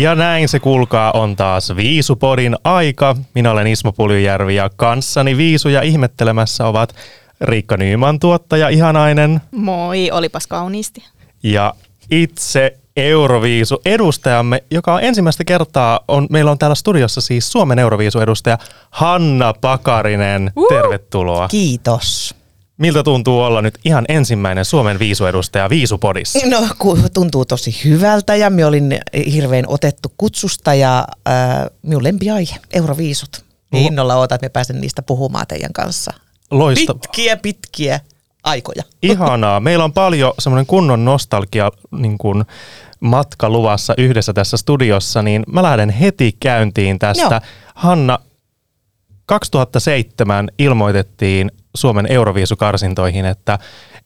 Ja näin se kuulkaa on taas Viisupodin aika. Minä olen Ismo Puljujärvi ja kanssani Viisuja ihmettelemässä ovat Riikka Nyyman tuottaja ihanainen Moi, olipas kauniisti. ja itse Euroviisu edustajamme, joka on ensimmäistä kertaa, on, meillä on täällä studiossa siis Suomen Euroviisu edustaja Hanna Pakarinen. Uh! Tervetuloa. Kiitos. Miltä tuntuu olla nyt ihan ensimmäinen Suomen viisuedustaja Viisupodissa? No tuntuu tosi hyvältä ja me olin hirveän otettu kutsusta ja äh, minun lempiaihe, Euroviisut. Niin innolla odotan, että me pääsen niistä puhumaan teidän kanssa. Loistavaa. Pitkiä, pitkiä aikoja. Ihanaa. Meillä on paljon semmoinen kunnon nostalgia niin kuin matka luvassa yhdessä tässä studiossa, niin mä lähden heti käyntiin tästä. Joo. Hanna, 2007 ilmoitettiin Suomen Euroviisukarsintoihin, että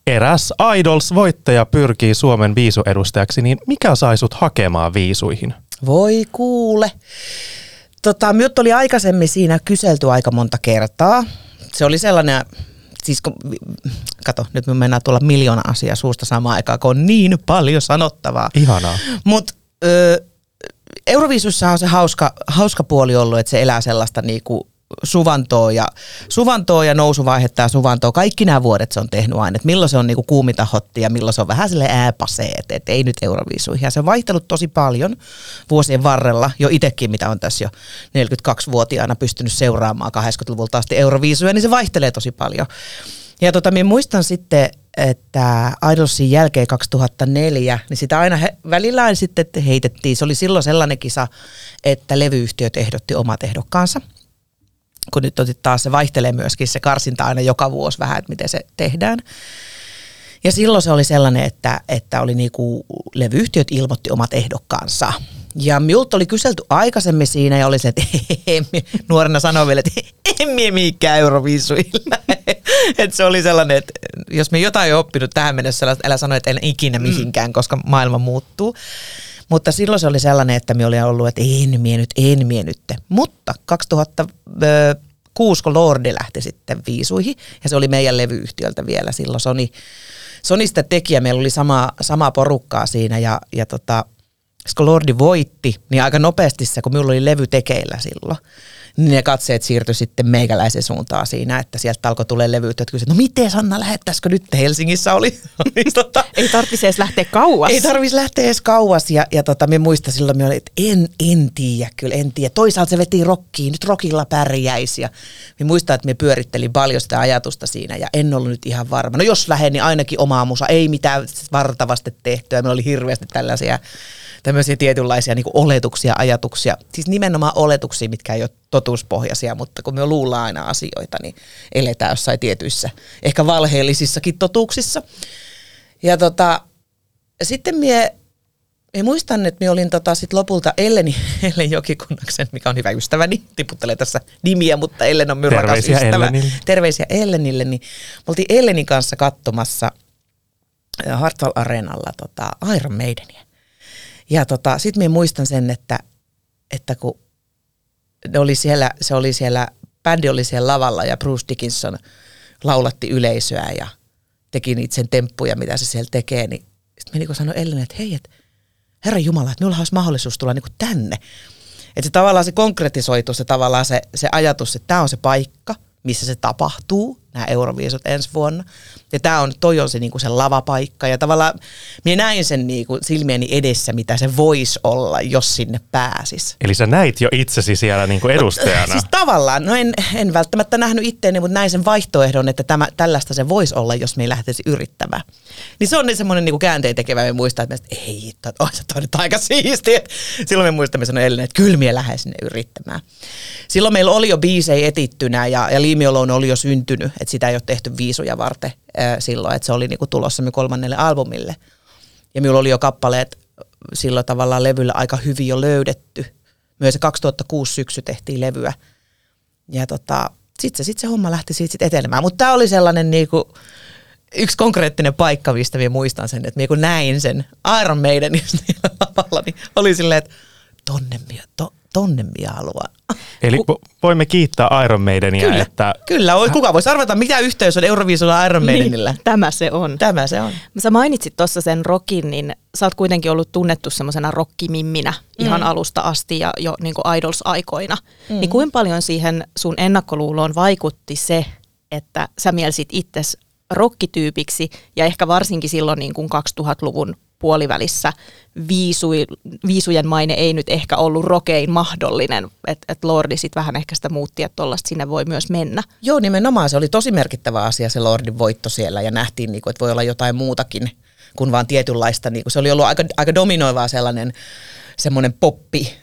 eräs Idols-voittaja pyrkii Suomen viisuedustajaksi, niin mikä sai sut hakemaan viisuihin? Voi kuule. Tota, minut oli aikaisemmin siinä kyselty aika monta kertaa. Se oli sellainen, siis kun, kato, nyt me mennään tuolla miljoona asiaa suusta samaan aikaan, kun on niin paljon sanottavaa. Ihanaa. Mutta Euroviisussa on se hauska, hauska puoli ollut, että se elää sellaista niinku suvantoa ja, suvantoa ja nousuvaihetta ja suvantoa. Kaikki nämä vuodet se on tehnyt aina, että milloin se on niinku kuuminta hotti ja milloin se on vähän sille ääpasee, että et ei nyt Euroviisuihin. Ja se on vaihtelut tosi paljon vuosien varrella, jo itsekin, mitä on tässä jo 42-vuotiaana pystynyt seuraamaan 80-luvulta asti Euroviisuja, niin se vaihtelee tosi paljon. Ja tota, minä muistan sitten, että Idolsin jälkeen 2004, niin sitä aina he, välillä aina sitten heitettiin. Se oli silloin sellainen kisa, että levyyhtiöt ehdotti omat ehdokkaansa. Kun nyt otit taas se vaihtelee myöskin se karsinta aina joka vuosi vähän, että miten se tehdään. Ja silloin se oli sellainen, että, että oli niinku, levyyhtiöt ilmoitti omat ehdokkaansa. Ja minulta oli kyselty aikaisemmin siinä ja oli se, että nuorena sanoin vielä, että en mie mihinkään Euroviisuilla. että se oli sellainen, että jos me jotain on oppinut tähän mennessä, älä- älä sano, että en ikinä mihinkään, koska maailma muuttuu. Mutta silloin se oli sellainen, että me oli ollut, että en mie nyt, en mie nyt. Mutta 2006, kun Lordi lähti sitten viisuihin, ja se oli meidän levyyhtiöltä vielä silloin Sony, Sonista tekijä, meillä oli sama, samaa porukkaa siinä, ja, ja tota, sitten kun Lordi voitti, niin aika nopeasti se, kun minulla oli levy tekeillä silloin, niin ne katseet siirtyi sitten meikäläisen suuntaan siinä, että sieltä alkoi tulee levyt, että kysyivät, no miten Sanna, lähettäisikö nyt Helsingissä oli? Niin tota, Ei tarvitsisi edes lähteä kauas. ei tarvitsisi lähteä edes kauas. Ja, ja tota, me muista silloin, me oli, että en, en tiedä, kyllä en tiedä. Toisaalta se veti rokkiin, nyt rokilla pärjäisi. Ja me muistan, että me pyörittelin paljon sitä ajatusta siinä ja en ollut nyt ihan varma. No jos lähden, niin ainakin omaa musa, ei mitään vartavasti tehtyä. Meillä oli hirveästi tällaisia tämmöisiä tietynlaisia niin oletuksia, ajatuksia. Siis nimenomaan oletuksia, mitkä ei ole totuuspohjaisia, mutta kun me luullaan aina asioita, niin eletään jossain tietyissä, ehkä valheellisissakin totuuksissa. Ja tota, sitten mie, mie muistan, että minä olin tota sit lopulta Elleni, Ellen Jokikunnaksen, mikä on hyvä ystäväni, tiputtelee tässä nimiä, mutta Ellen on minun rakas Terveisiä ystävä. Ellenille. Terveisiä Ellenille, niin me oltiin Ellenin kanssa katsomassa äh, Hartwall Areenalla tota Iron Maidenia. Ja tota, sitten minä muistan sen, että, että kun ne oli siellä, se oli siellä, bändi oli siellä lavalla ja Bruce Dickinson laulatti yleisöä ja teki niitä sen temppuja, mitä se siellä tekee, niin sitten me niinku sanoi Ellen, että hei, että Herra Jumala, että minulla olisi mahdollisuus tulla niinku tänne. Että se tavallaan se konkretisoitu, se tavallaan se, se ajatus, että tämä on se paikka, missä se tapahtuu, nämä Euroviisut ensi vuonna. Ja tämä on, toi on se, niinku se lavapaikka. Ja tavallaan minä näin sen niinku silmieni edessä, mitä se voisi olla, jos sinne pääsis. Eli sä näit jo itsesi siellä niin kuin edustajana. Siis tavallaan, no en, en välttämättä nähnyt itteeni, mutta näin sen vaihtoehdon, että tämä, tällaista se voisi olla, jos me ei lähtisi yrittämään. Niin se on niin semmoinen niin käänteen tekevä, me muistaa, että me, ei, on se toi nyt aika siistiä. Silloin me muistamme sanoa Ellen, että kyllä me lähden sinne yrittämään. Silloin meillä oli jo biisejä etittynä ja, ja Alone oli jo syntynyt, että sitä ei ole tehty viisuja varten äh, silloin, että se oli niinku tulossa me kolmannelle albumille. Ja minulla oli jo kappaleet silloin tavallaan levyllä aika hyvin jo löydetty. Myös se 2006 syksy tehtiin levyä. Ja tota, sitten se, sit se homma lähti siitä sit etenemään. Mutta tämä oli sellainen niinku, yksi konkreettinen paikka, mistä minä muistan sen, että minä kun näin sen Iron lavalla, niin oli silleen, että tonne minä, to, tonne minä haluan. Eli vo- voimme kiittää Iron Maidenia, Kyllä, että kyllä. oi- Kuka voisi arvata, mitä yhteys on Euroviisulla Iron Maidenillä? Niin, tämä se on. Tämä se on. Sä mainitsit tuossa sen rockin, niin sä oot kuitenkin ollut tunnettu semmoisena rockimimminä ihan Mm. alusta asti ja jo niin kuin Idols-aikoina. Mm. Niin kuinka paljon siihen sun ennakkoluuloon vaikutti se, että sä mielsit itses rockityypiksi ja ehkä varsinkin silloin niin kuin 2000-luvun puolivälissä viisui, viisujen maine ei nyt ehkä ollut rokein mahdollinen, että et Lordi sitten vähän ehkä sitä muutti, että tollaista sinne voi myös mennä. Joo, nimenomaan se oli tosi merkittävä asia se Lordin voitto siellä ja nähtiin, niin kuin, että voi olla jotain muutakin kuin vaan tietynlaista. Niin kuin, se oli ollut aika, aika dominoivaa sellainen semmoinen poppi,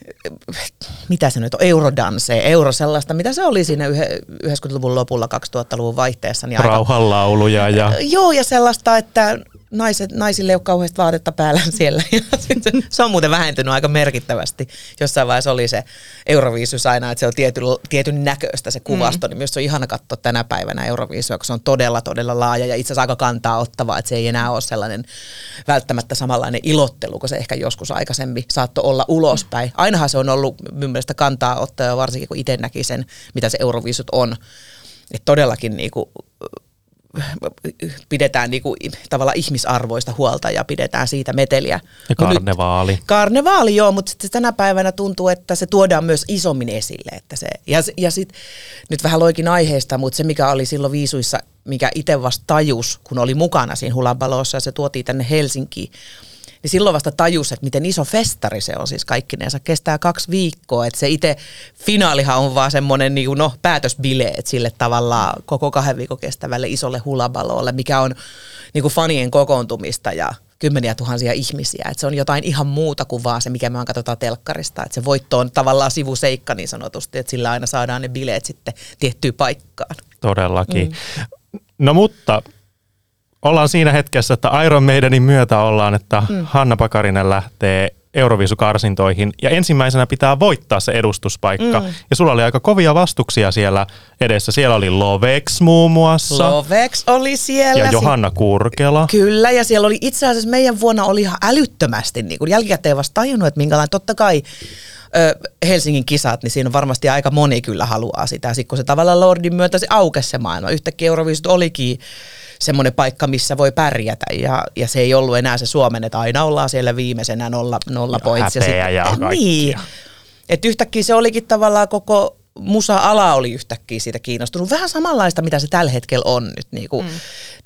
mitä se nyt on, eurodanse, euro sellaista, mitä se oli siinä yhe- 90-luvun lopulla, 2000-luvun vaihteessa. Niin aika, rauhanlauluja ja Joo, ja sellaista, että naiset, naisille ei ole kauheasti vaatetta päällä siellä. Ja se, se on muuten vähentynyt aika merkittävästi. Jossain vaiheessa oli se Euroviisus aina, että se on tietyn, tietyn näköistä se kuvasto. Mm. Niin myös se on ihana katsoa tänä päivänä Euroviisua, kun se on todella, todella laaja ja itse asiassa aika kantaa ottava, että se ei enää ole sellainen välttämättä samanlainen ilottelu, kun se ehkä joskus aikaisemmin saattoi olla ulospäin. Ainahan se on ollut minun mielestä kantaa ottava, varsinkin kun itse näki sen, mitä se Euroviisut on. Että todellakin niinku, pidetään niinku tavallaan ihmisarvoista huolta ja pidetään siitä meteliä. ja Mut nyt- karnevaali. Karnevaali joo, mutta sitten tänä päivänä tuntuu, että se tuodaan myös isommin esille. Että se, ja ja sitten nyt vähän loikin aiheesta, mutta se mikä oli silloin viisuissa, mikä itse vasta tajus, kun oli mukana siinä Hulabalossa ja se tuotiin tänne Helsinkiin, niin silloin vasta tajus, että miten iso festari se on siis kaikkinensa. Kestää kaksi viikkoa, että se itse finaalihan on vaan semmoinen niin no, päätösbileet sille tavallaan koko kahden viikon kestävälle isolle hulabalolle, mikä on niin kuin fanien kokoontumista ja kymmeniä tuhansia ihmisiä. Että se on jotain ihan muuta kuin vaan se, mikä me katsotaan telkkarista. Että se voitto on tavallaan sivuseikka niin sanotusti, että sillä aina saadaan ne bileet sitten tiettyyn paikkaan. Todellakin. Mm. No mutta ollaan siinä hetkessä, että Iron Maidenin myötä ollaan, että mm. Hanna Pakarinen lähtee Euroviisukarsintoihin ja ensimmäisenä pitää voittaa se edustuspaikka. Mm. Ja sulla oli aika kovia vastuksia siellä edessä. Siellä oli Lovex muun muassa Lovex oli siellä. ja Johanna Kurkela. Kyllä, ja siellä oli itse asiassa meidän vuonna oli ihan älyttömästi, niin kuin jälkikäteen vasta tajunnut, että minkälainen, totta kai ö, Helsingin kisat, niin siinä on varmasti aika moni kyllä haluaa sitä. Sitten kun se tavallaan Lordin myötä se aukesi se maailma, yhtäkkiä Euroviisut olikin semmoinen paikka, missä voi pärjätä, ja, ja se ei ollut enää se Suomen, että aina ollaan siellä viimeisenä nolla, nolla points. häpeä ja kaikkia. niin, että yhtäkkiä se olikin tavallaan koko musa-ala oli yhtäkkiä siitä kiinnostunut. Vähän samanlaista, mitä se tällä hetkellä on nyt niin kuin mm.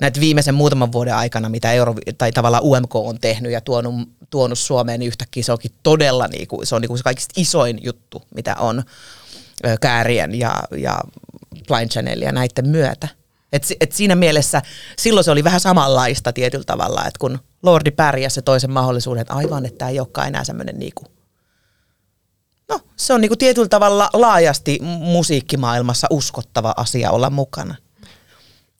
näitä viimeisen muutaman vuoden aikana, mitä Euro, tai tavallaan UMK on tehnyt ja tuonut, tuonut Suomeen, niin yhtäkkiä se onkin todella niin kuin, se on niin kuin se kaikista isoin juttu, mitä on Käärien ja, ja Blind Channel ja näiden myötä. Et, et siinä mielessä silloin se oli vähän samanlaista tietyllä tavalla, että kun Lordi pärjäsi se toisen mahdollisuuden, että aivan, että tämä ei olekaan enää semmoinen niinku No, se on niinku tietyllä tavalla laajasti mu- musiikkimaailmassa uskottava asia olla mukana.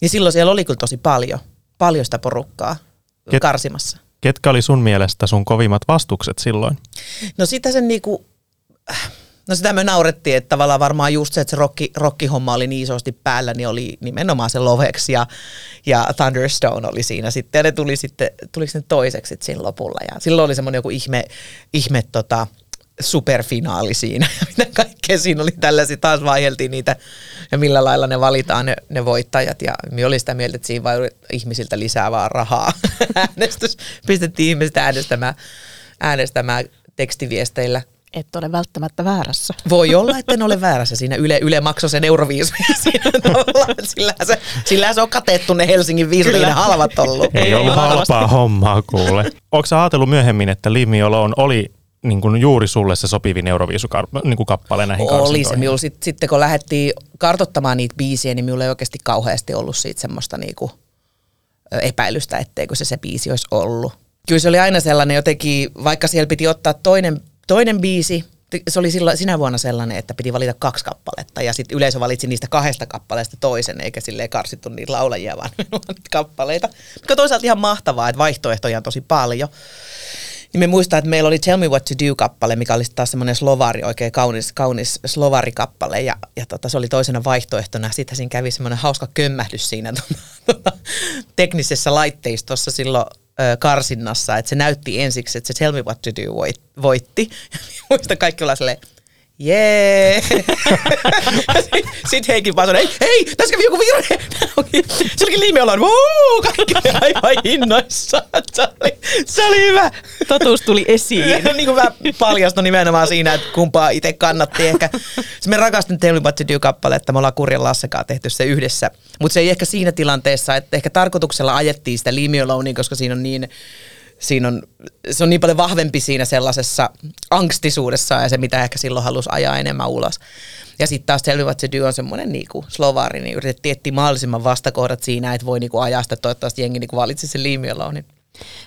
Ja silloin siellä oli kyllä tosi paljon, paljon sitä porukkaa Ket- karsimassa. Ketkä oli sun mielestä sun kovimmat vastukset silloin? No sitä sen niinku, no sitä me naurettiin, että tavallaan varmaan just se, että se rocki, rockihomma oli niin isosti päällä, niin oli nimenomaan se Lovex ja, ja Thunderstone oli siinä sitten. Ja ne tuli sitten, tuliko ne toiseksi sitten siinä lopulla. Ja silloin oli semmoinen joku ihme, ihme tota, superfinaali siinä mitä kaikkea siinä oli tällaisia, taas vaiheltiin niitä ja millä lailla ne valitaan ne, ne voittajat ja me oli sitä mieltä, että siinä vaan ihmisiltä lisää vaan rahaa. Äänestys, pistettiin ihmiset äänestämään, äänestämään tekstiviesteillä. Et ole välttämättä väärässä. Voi olla, että en ole väärässä. Siinä Yle, Yle maksoi sen että Sillähän se, sillähän se on katettu ne Helsingin ne halvat ollut. Ei, Ei ollut halpaa hommaa kuule. Onko sä ajatellut myöhemmin, että Alone oli niin kuin juuri sulle se sopivin Euroviisukappale niin näihin Oli se. karsintoihin? Minulla sit, sitten kun lähdettiin kartottamaan niitä biisiä, niin minulla ei oikeasti kauheasti ollut siitä semmoista niinku epäilystä, etteikö se se biisi olisi ollut. Kyllä se oli aina sellainen jotenkin, vaikka siellä piti ottaa toinen, toinen biisi, se oli silloin, sinä vuonna sellainen, että piti valita kaksi kappaletta ja sitten yleisö valitsi niistä kahdesta kappaleesta toisen, eikä silleen karsittu niitä laulajia, vaan kappaleita. Mikä toisaalta ihan mahtavaa, että vaihtoehtoja on tosi paljon. Niin me muistaa, että meillä oli Tell Me What To Do-kappale, mikä oli taas semmoinen slovari, oikein kaunis, kaunis slovarikappale. Ja, ja tota, se oli toisena vaihtoehtona. Sitten siinä kävi semmoinen hauska kömmähdys siinä tota, tota, teknisessä laitteistossa silloin karsinnassa, että se näytti ensiksi, että se Tell Me What To Do voit- voitti. Muista kaikki olla silleen, jee. Sitten Heikin vaan sanoi, hei, hei, tässä kävi joku virhe. Se olikin liimi ollaan, vuu, kaikki oli aivan innoissaan. Se oli, se oli hyvä. Totuus tuli esiin. niin kuin mä paljastun nimenomaan siinä, että kumpaa itse kannatti ehkä. Se me rakastin Tell Me What To Do että me ollaan Kurjan Lassekaan tehty se yhdessä. Mutta se ei ehkä siinä tilanteessa, että ehkä tarkoituksella ajettiin sitä Alonea, koska siinä on niin siinä on, se on niin paljon vahvempi siinä sellaisessa angstisuudessa ja se, mitä ehkä silloin halusi ajaa enemmän ulos. Ja sitten taas What To Do on semmoinen niinku slovari, niin yritettiin etsiä mahdollisimman vastakohdat siinä, että voi niinku ajaa sitä, toivottavasti jengi niinku valitsisi sen Leave Me Alonein.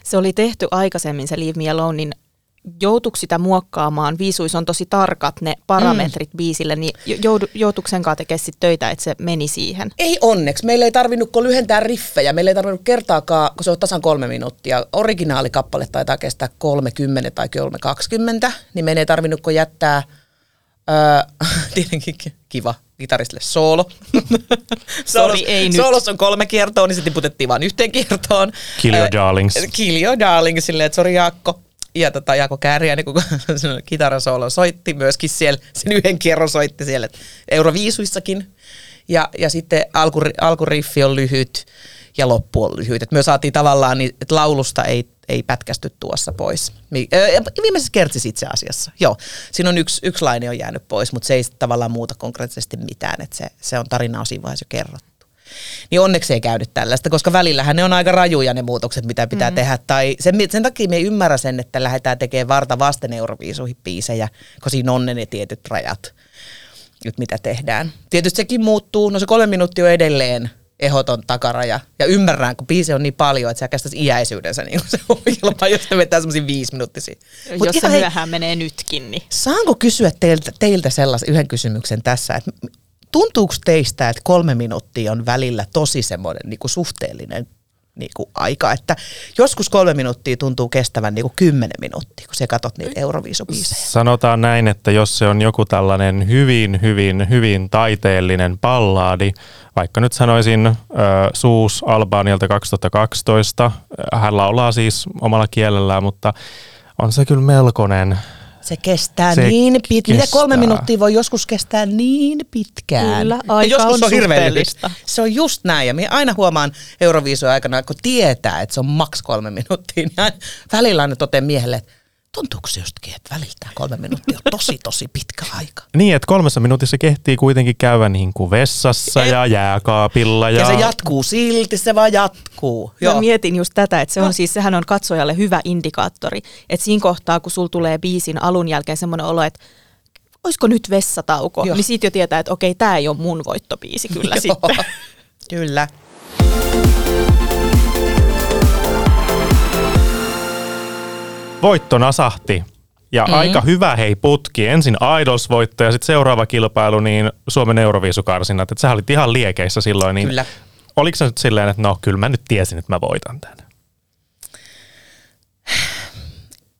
Se oli tehty aikaisemmin se Leave Me Alone, niin joutuiko sitä muokkaamaan? Viisuis on tosi tarkat ne parametrit mm. biisille, niin joudu, joutuiko sen kanssa tekemään sit töitä, että se meni siihen? Ei onneksi. Meillä ei tarvinnut lyhentää riffejä. Meillä ei tarvinnut kertaakaan, kun se on tasan kolme minuuttia. Originaalikappale taitaa kestää 30 tai 320, niin meidän ei tarvinnut kun jättää Öö, tietenkin kiva kitaristille soolo. Sorry, ei nyt. Soolos on kolme kiertoa, niin se tiputettiin vain yhteen kiertoon. Kill your darlings. Kill your darlings, silleen, että sori Jaakko. Ja tota, Jaakko Kääriäinen, kun kitarasoolo soitti myöskin siellä, sen yhden kierron soitti siellä Euroviisuissakin. Ja, ja sitten alku, alkuriffi on lyhyt ja loppu on lyhyt. Et me saatiin tavallaan, niin, että laulusta ei, ei pätkästy tuossa pois. Viimeisessä kertsis itse asiassa, joo. Siinä on yksi, yksi laine on jäänyt pois, mutta se ei tavallaan muuta konkreettisesti mitään. Että se, se on tarina osin vaiheessa jo kerrottu. Niin onneksi ei käynyt tällaista, koska välillähän ne on aika rajuja ne muutokset, mitä pitää mm. tehdä. Tai sen, sen takia me ymmärrä sen, että lähdetään tekemään varta vasten Euroviisuihin biisejä, kun siinä on ne tietyt rajat, nyt mitä tehdään. Tietysti sekin muuttuu, no se kolme minuuttia on edelleen ehoton takaraja. Ja ymmärrän, kun biisi on niin paljon, että sä kestäisi iäisyydensä niin se ohjelma, jos ne vetää semmoisia viisi minuuttisia. Mut jos se myöhään menee nytkin, niin... Saanko kysyä teiltä, teiltä sellaisen yhden kysymyksen tässä, että tuntuuko teistä, että kolme minuuttia on välillä tosi semmoinen niin kuin suhteellinen niin kuin aika, että joskus kolme minuuttia tuntuu kestävän niin kuin kymmenen minuuttia, kun sä katsot niitä Euroviisubiisejä. Sanotaan näin, että jos se on joku tällainen hyvin, hyvin, hyvin taiteellinen pallaadi, vaikka nyt sanoisin äh, Suus Albanialta 2012, hän laulaa siis omalla kielellään, mutta on se kyllä melkoinen se kestää se niin pitkään. Mitä kolme minuuttia voi joskus kestää niin pitkään. Kyllä, aika joskus on, on hirveellistä. Se on just näin. Ja minä aina huomaan Euroviisujen aikana, kun tietää, että se on maks kolme minuuttia, niin välillä aina toteen miehelle, että tuntuuko se jostakin, että väliltä kolme minuuttia on tosi, tosi pitkä aika. Niin, että kolmessa minuutissa kehtii kuitenkin käydä niin kuin vessassa ja jääkaapilla. Ja... ja se jatkuu silti, se vaan jatkuu. Joo. Mä mietin just tätä, että se on no. siis, sehän on katsojalle hyvä indikaattori. Että siinä kohtaa, kun sul tulee biisin alun jälkeen semmoinen olo, että olisiko nyt vessatauko, Joo. niin siitä jo tietää, että okei, tämä ei ole mun voittobiisi kyllä sitten. Kyllä. Voitto nasahti. Ja mm-hmm. aika hyvä hei putki. Ensin Idols-voitto ja sitten seuraava kilpailu, niin Suomen Euroviisukarsinnat. Että sä olit ihan liekeissä silloin. Niin kyllä. Oliko se nyt silleen, että no kyllä mä nyt tiesin, että mä voitan tämän?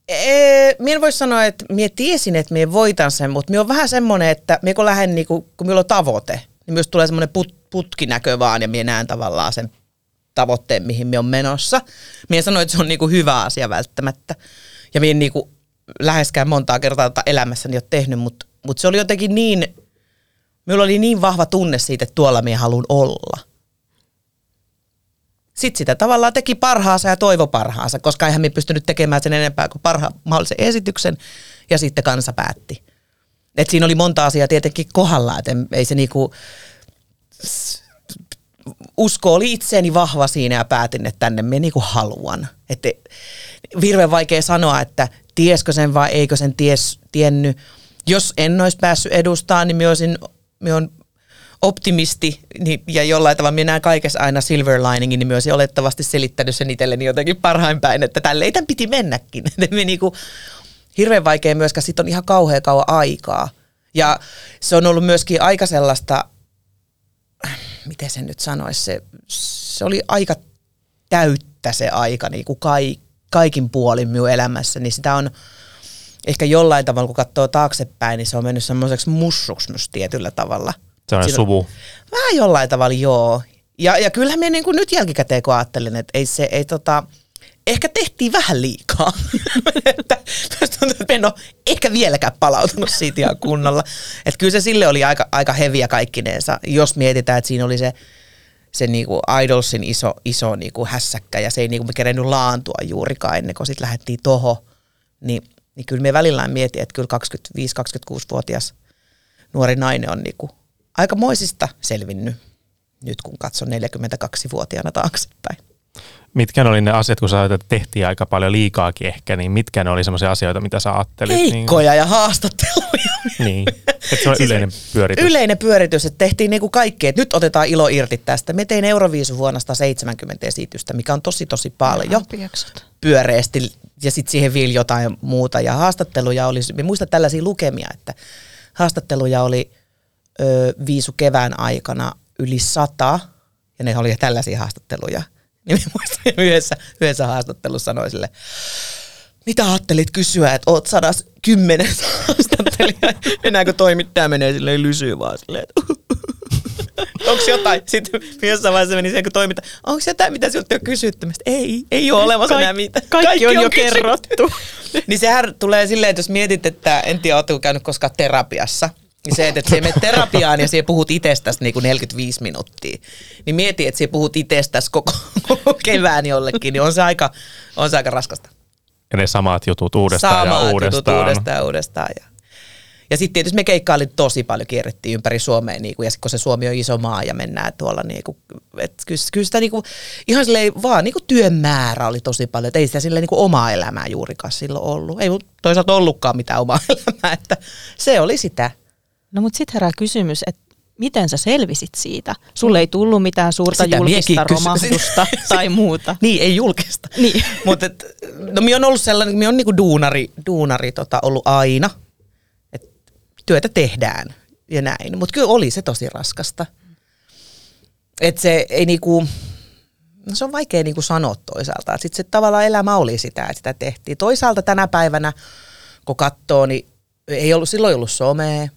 Ee, minä en voi sanoa, että minä tiesin, että minä voitan sen, mutta minä on vähän semmoinen, että minä kun lähden, niin kun, kun minulla on tavoite, niin myös tulee semmoinen put, putkinäkö vaan ja minä näen tavallaan sen tavoitteen, mihin minä on menossa. Minä sanoin, että se on niin kuin hyvä asia välttämättä. Ja minä en niin kuin läheskään montaa kertaa tätä elämässäni ole tehnyt, mutta, mutta se oli jotenkin niin, minulla oli niin vahva tunne siitä, että tuolla minä haluan olla. Sitten sitä tavallaan teki parhaansa ja toivo parhaansa, koska eihän minä pystynyt tekemään sen enempää kuin parhaan mahdollisen esityksen, ja sitten kansa päätti. Et siinä oli monta asiaa tietenkin kohdalla, että ei se niinku, usko oli itseeni vahva siinä ja päätin, että tänne me niinku haluan. Että hirveän vaikea sanoa, että tieskö sen vai eikö sen ties, tiennyt. Jos en olisi päässyt edustamaan, niin minä olisin, minä olen optimisti niin, ja jollain tavalla minä näen kaikessa aina silver liningin, niin myös olettavasti selittänyt sen itselleni jotenkin parhain päin, että tälleen tämän piti mennäkin. me niinku, hirveän vaikea myöskään, sitten on ihan kauhean kauan aikaa. Ja se on ollut myöskin aika sellaista, miten sen nyt sanoisi, se, se oli aika täyttä se aika niin kuin kaikki kaikin puolin minun elämässä, niin sitä on ehkä jollain tavalla, kun katsoo taaksepäin, niin se on mennyt semmoiseksi mussuksi myös tietyllä tavalla. Se on Siinä- suvu. Vähän jollain tavalla, joo. Ja, ja kyllähän minä niin kuin nyt jälkikäteen, kun ajattelin, että ei se, ei tota, ehkä tehtiin vähän liikaa. että en ole ehkä vieläkään palautunut siitä ihan kunnolla. Että kyllä se sille oli aika, aika heviä kaikkineensa, jos mietitään, että siinä oli se, se niinku Idolsin iso, iso niinku hässäkkä ja se ei niinku kerennyt laantua juurikaan ennen kuin sitten lähdettiin toho. Niin, niin kyllä me välillä mietin, että kyllä 25-26-vuotias nuori nainen on niinku aikamoisista selvinnyt nyt kun katson 42-vuotiaana taaksepäin. Mitkä ne oli ne asiat, kun sä että tehtiin aika paljon liikaakin ehkä, niin mitkä ne oli semmoisia asioita, mitä sä ajattelit? Keikkoja ja haastatteluja. Niin, niin. että se on Siis yleinen pyöritys. Yleinen pyöritys, että tehtiin niinku kaikki, että nyt otetaan ilo irti tästä. Me tein Euroviisu vuonna 170 esitystä, mikä on tosi tosi paljon pyöreästi ja sitten siihen vielä jotain muuta. Ja haastatteluja oli, mä muistan tällaisia lukemia, että haastatteluja oli ö, viisu kevään aikana yli sata, ja ne oli tällaisia haastatteluja. Niin muistan yhdessä, yhdessä haastattelussa sanoin sille, mitä ajattelit kysyä, että oot sadas kymmenes haastattelija. Enää kun toimittaja menee silleen lysyy vaan silleen, että onko jotain? Sitten jossain vaiheessa meni siihen, kun toimittaa, onko jotain, mitä sinulta on kysytty? Ei, ei ole olemassa Kaik- enää mitään. kaikki on jo kysytty. kerrottu. niin sehän tulee silleen, että jos mietit, että en tiedä, oletko käynyt koskaan terapiassa, niin se, että se menet terapiaan ja siellä puhut itsestäsi niin kuin 45 minuuttia, niin mieti, että siellä puhut itsestäsi koko, koko kevään jollekin, niin on se aika, on se aika raskasta. Ja ne samat jutut uudestaan Samat ja jutut uudestaan. uudestaan ja uudestaan. Ja, ja sitten tietysti me keikkailin tosi paljon, kierrettiin ympäri Suomea, niin kuin, ja sit kun se Suomi on iso maa ja mennään tuolla, niin kuin, et kyllä, kyllä sitä niin kuin, ihan silleen vaan niin kuin työn määrä oli tosi paljon, että ei sitä silleen niin kuin omaa elämää juurikaan silloin ollut. Ei toisaalta ollutkaan mitään omaa elämää, että se oli sitä. No mutta sitten herää kysymys, että miten sä selvisit siitä? Sulle ei tullut mitään suurta Sitä julkista romahdusta tai muuta. Niin, ei julkista. Niin. Mutta no minä on ollut sellainen, minä on niinku duunari, duunari tota, ollut aina, että työtä tehdään ja näin. Mutta kyllä oli se tosi raskasta. Että se ei niinku, no se on vaikea niinku sanoa toisaalta. Sitten se tavallaan elämä oli sitä, että sitä tehtiin. Toisaalta tänä päivänä, kun katsoo, niin ei ollut, silloin ei ollut somea,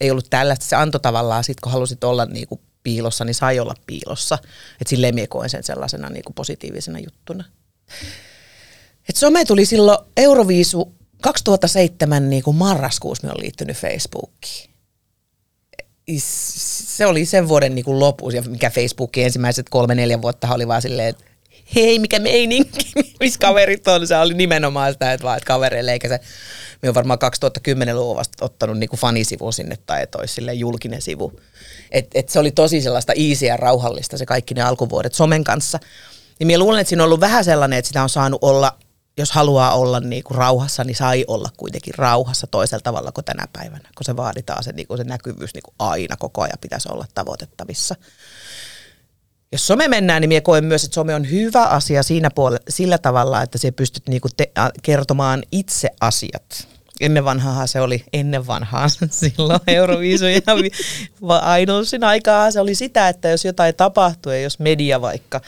ei ollut tällaista. Se antoi tavallaan, sit kun halusit olla niinku piilossa, niin sai olla piilossa. Et silleen mie koen sen sellaisena niinku positiivisena juttuna. Et some tuli silloin Euroviisu 2007 niinku marraskuussa, me on liittynyt Facebookiin. Se oli sen vuoden niinku lopussa, mikä Facebookin ensimmäiset kolme, neljä vuotta oli vaan silleen, että hei, mikä meininki, missä kaverit on. Se oli nimenomaan sitä, että vaan, että kavereille, eikä se, me on varmaan 2010-luvun vasta ottanut niinku fanisivu sinne, tai että olisi julkinen sivu. Et, et se oli tosi sellaista easy ja rauhallista se kaikki ne alkuvuodet somen kanssa. Niin minä luulen, että siinä on ollut vähän sellainen, että sitä on saanut olla, jos haluaa olla niinku rauhassa, niin sai olla kuitenkin rauhassa toisella tavalla kuin tänä päivänä, kun se vaaditaan se, niinku se näkyvyys niinku aina koko ajan pitäisi olla tavoitettavissa. Jos some mennään, niin minä koen myös, että some on hyvä asia siinä puolella, sillä tavalla, että se pystyt niinku te, kertomaan itse asiat. Ennen vanhaa se oli, ennen vanhaa silloin Euroviisu ja vi- va- Idolsin aikaa se oli sitä, että jos jotain tapahtui ja jos media vaikka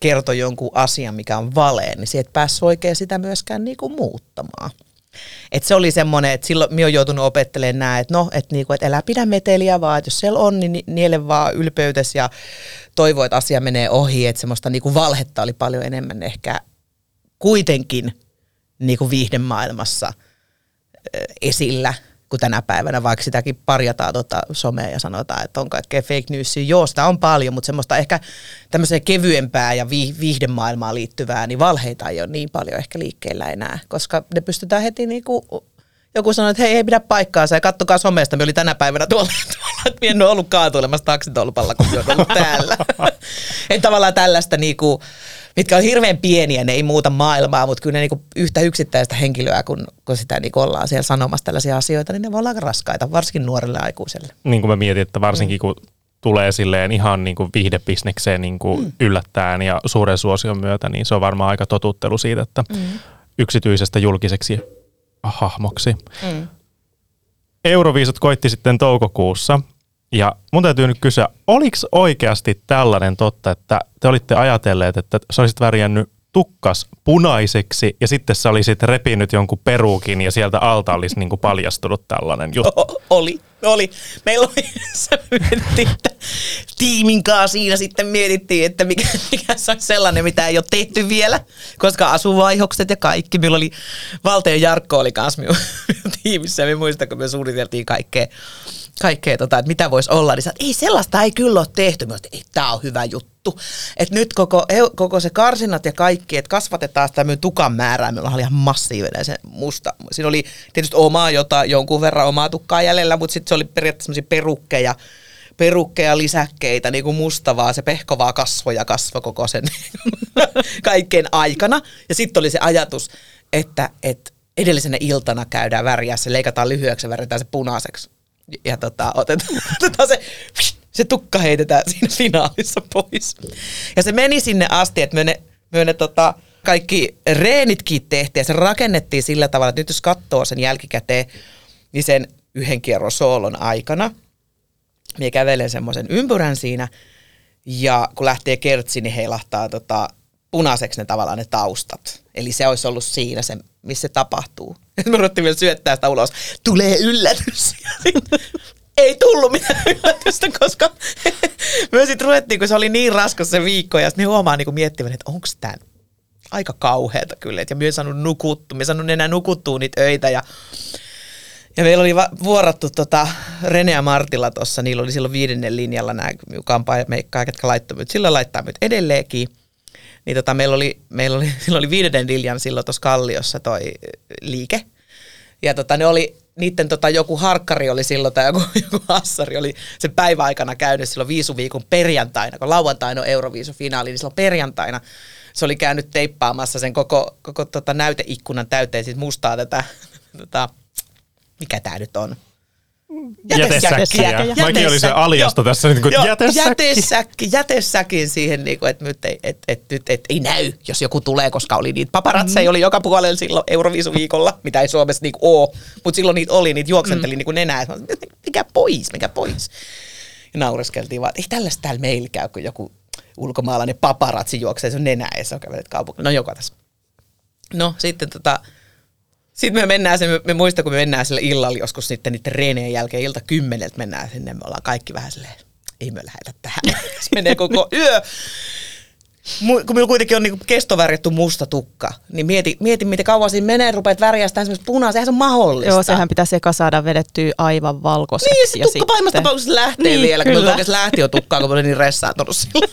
kertoi jonkun asian, mikä on valeen, niin se et päässyt oikein sitä myöskään niinku muuttamaan. Et se oli semmoinen, että silloin minä olen joutunut opettelemaan nämä, että no, että niinku, et älä pidä meteliä vaan, että jos siellä on, niin ni- niele vaan ylpeytes ja toivo, että asia menee ohi, että semmoista niinku valhetta oli paljon enemmän ehkä kuitenkin niinku viihdemaailmassa esillä kuin tänä päivänä, vaikka sitäkin parjataan tota somea ja sanotaan, että on kaikkea fake newsia. Joo, sitä on paljon, mutta semmoista ehkä tämmöiseen kevyempää ja vi- viihdemaailmaan liittyvää, niin valheita ei ole niin paljon ehkä liikkeellä enää, koska ne pystytään heti niinku joku sanoi, että hei, ei pidä paikkaansa ja kattokaa somesta. Me oli tänä päivänä tuolla, tuolla että minä en ole ollut kaatuilemassa taksitolpalla, kun olen ollut täällä. että tavallaan tällaista, niinku, mitkä on hirveän pieniä, ne ei muuta maailmaa, mutta kyllä ne niinku yhtä yksittäistä henkilöä, kun, kun sitä niinku ollaan siellä sanomassa tällaisia asioita, niin ne voi olla aika raskaita, varsinkin nuorelle aikuiselle. Niin kuin mä mietin, että varsinkin kun tulee silleen ihan niin kuin viihdebisnekseen niin kuin mm. yllättäen ja suuren suosion myötä, niin se on varmaan aika totuttelu siitä, että mm. yksityisestä julkiseksi hahmoksi. Mm. Euroviisut koitti sitten toukokuussa ja mun täytyy nyt kysyä, oliko oikeasti tällainen totta, että te olitte ajatelleet, että sä olisit värjännyt tukkas punaiseksi ja sitten sä olisit repinyt jonkun peruukin ja sieltä alta olisi niin kuin paljastunut tällainen juttu. O- oli, oli. Meillä oli, se mietittiin, että tiimin kanssa siinä sitten mietittiin, että mikä, mikä se olisi sellainen, mitä ei ole tehty vielä, koska asuvaihokset ja kaikki. Meillä oli, Valteen Jarkko oli kanssa minun tiimissä ja me muistan, kun me suunniteltiin kaikkea, kaikkea tota, että mitä voisi olla, niin että ei sellaista ei kyllä ole tehty. Mä ei, tämä on hyvä juttu. Että nyt koko, koko se karsinat ja kaikki, että kasvatetaan sitä minun tukan määrää. Meillä oli ihan massiivinen se musta. Siinä oli tietysti omaa jota, jonkun verran omaa tukkaa jäljellä, mutta sitten se oli periaatteessa perukkeja, perukkeja, lisäkkeitä, niin kuin mustavaa, se pehkovaa kasvoja kasvo koko sen kaikkein aikana. Ja sitten oli se ajatus, että, että edellisenä iltana käydään väriä, se leikataan lyhyeksi ja väritään se punaiseksi. Ja tota, otetaan, otetaan se, se tukka heitetään siinä finaalissa pois. Ja se meni sinne asti, että me ne, me ne tota, kaikki reenitkin tehtiin ja se rakennettiin sillä tavalla, että nyt jos katsoo sen jälkikäteen, niin sen yhden kierron soolon aikana, minä kävelen semmoisen ympyrän siinä ja kun lähtee kertsi, niin heilahtaa tota, punaiseksi ne tavallaan ne taustat. Eli se olisi ollut siinä se, missä se tapahtuu. Me ruvettiin vielä syöttää sitä ulos. Tulee yllätys. Ei tullut mitään yllätystä, koska me sitten ruvettiin, kun se oli niin raskas se viikko, ja sitten huomaa niin miettivän, että onko tämä aika kauheata kyllä. Et Ja myös saanut nukuttu, me saanut enää nukuttua niitä öitä, ja ja meillä oli va- vuorattu tota Rene ja Martilla tuossa, niillä oli silloin viidennen linjalla nämä kampaajat, meikkaa, ketkä laittoi. Sillä laittaa nyt edelleenkin. Niin tota, meillä oli, meillä oli, silloin oli viidennen linjan silloin tuossa Kalliossa toi liike. Ja tota, ne oli, niiden tota, joku harkkari oli silloin tai joku, joku hassari oli sen päiväaikana käynyt silloin viisuviikon perjantaina, kun lauantaina on Euroviisufinaali, niin silloin perjantaina se oli käynyt teippaamassa sen koko, koko tota, näyteikkunan täyteen siis mustaa tätä, tota, mikä tämä nyt on? Jätesäkkiä. Mäkin oli se aljasta Joo. tässä, niin kuin, jätesäkki. jätesäkki. Jätesäkin siihen, niin kuin, että nyt ei, et, et, nyt et, ei näy, jos joku tulee, koska oli niitä paparatseja, mm. oli joka puolella silloin Euroviisuviikolla, mitä ei Suomessa niin ole, mutta silloin niitä oli, niitä juoksenteli mm. niin kuin nenää, mikä pois, mikä pois. Ja naureskeltiin vaan, että ei tällaista täällä meillä käy, kun joku ulkomaalainen paparatsi juoksee sun nenää ja se on kävelet kaupungilla. No joka tässä. No sitten tota, sitten me mennään, se, me, me muista, kun me mennään sille illalla joskus sitten niiden reenien jälkeen, ilta kymmeneltä mennään sinne, me ollaan kaikki vähän silleen, ei me lähetä tähän. Se menee koko yö. Kun minulla kuitenkin on niinku kestovärjätty musta tukka, niin mieti, mieti miten kauan siinä menee, rupeat värjästä esimerkiksi punaisen, sehän se on mahdollista. Joo, sehän pitäisi eka saada vedettyä aivan valkoiseksi. Niin, se ja tukka pahimmassa sitten- tapauksessa lähtee Niin, vielä, kun kyllä. minulla oikeasti lähti jo tukkaa, kun mä olin niin ressaantunut silloin.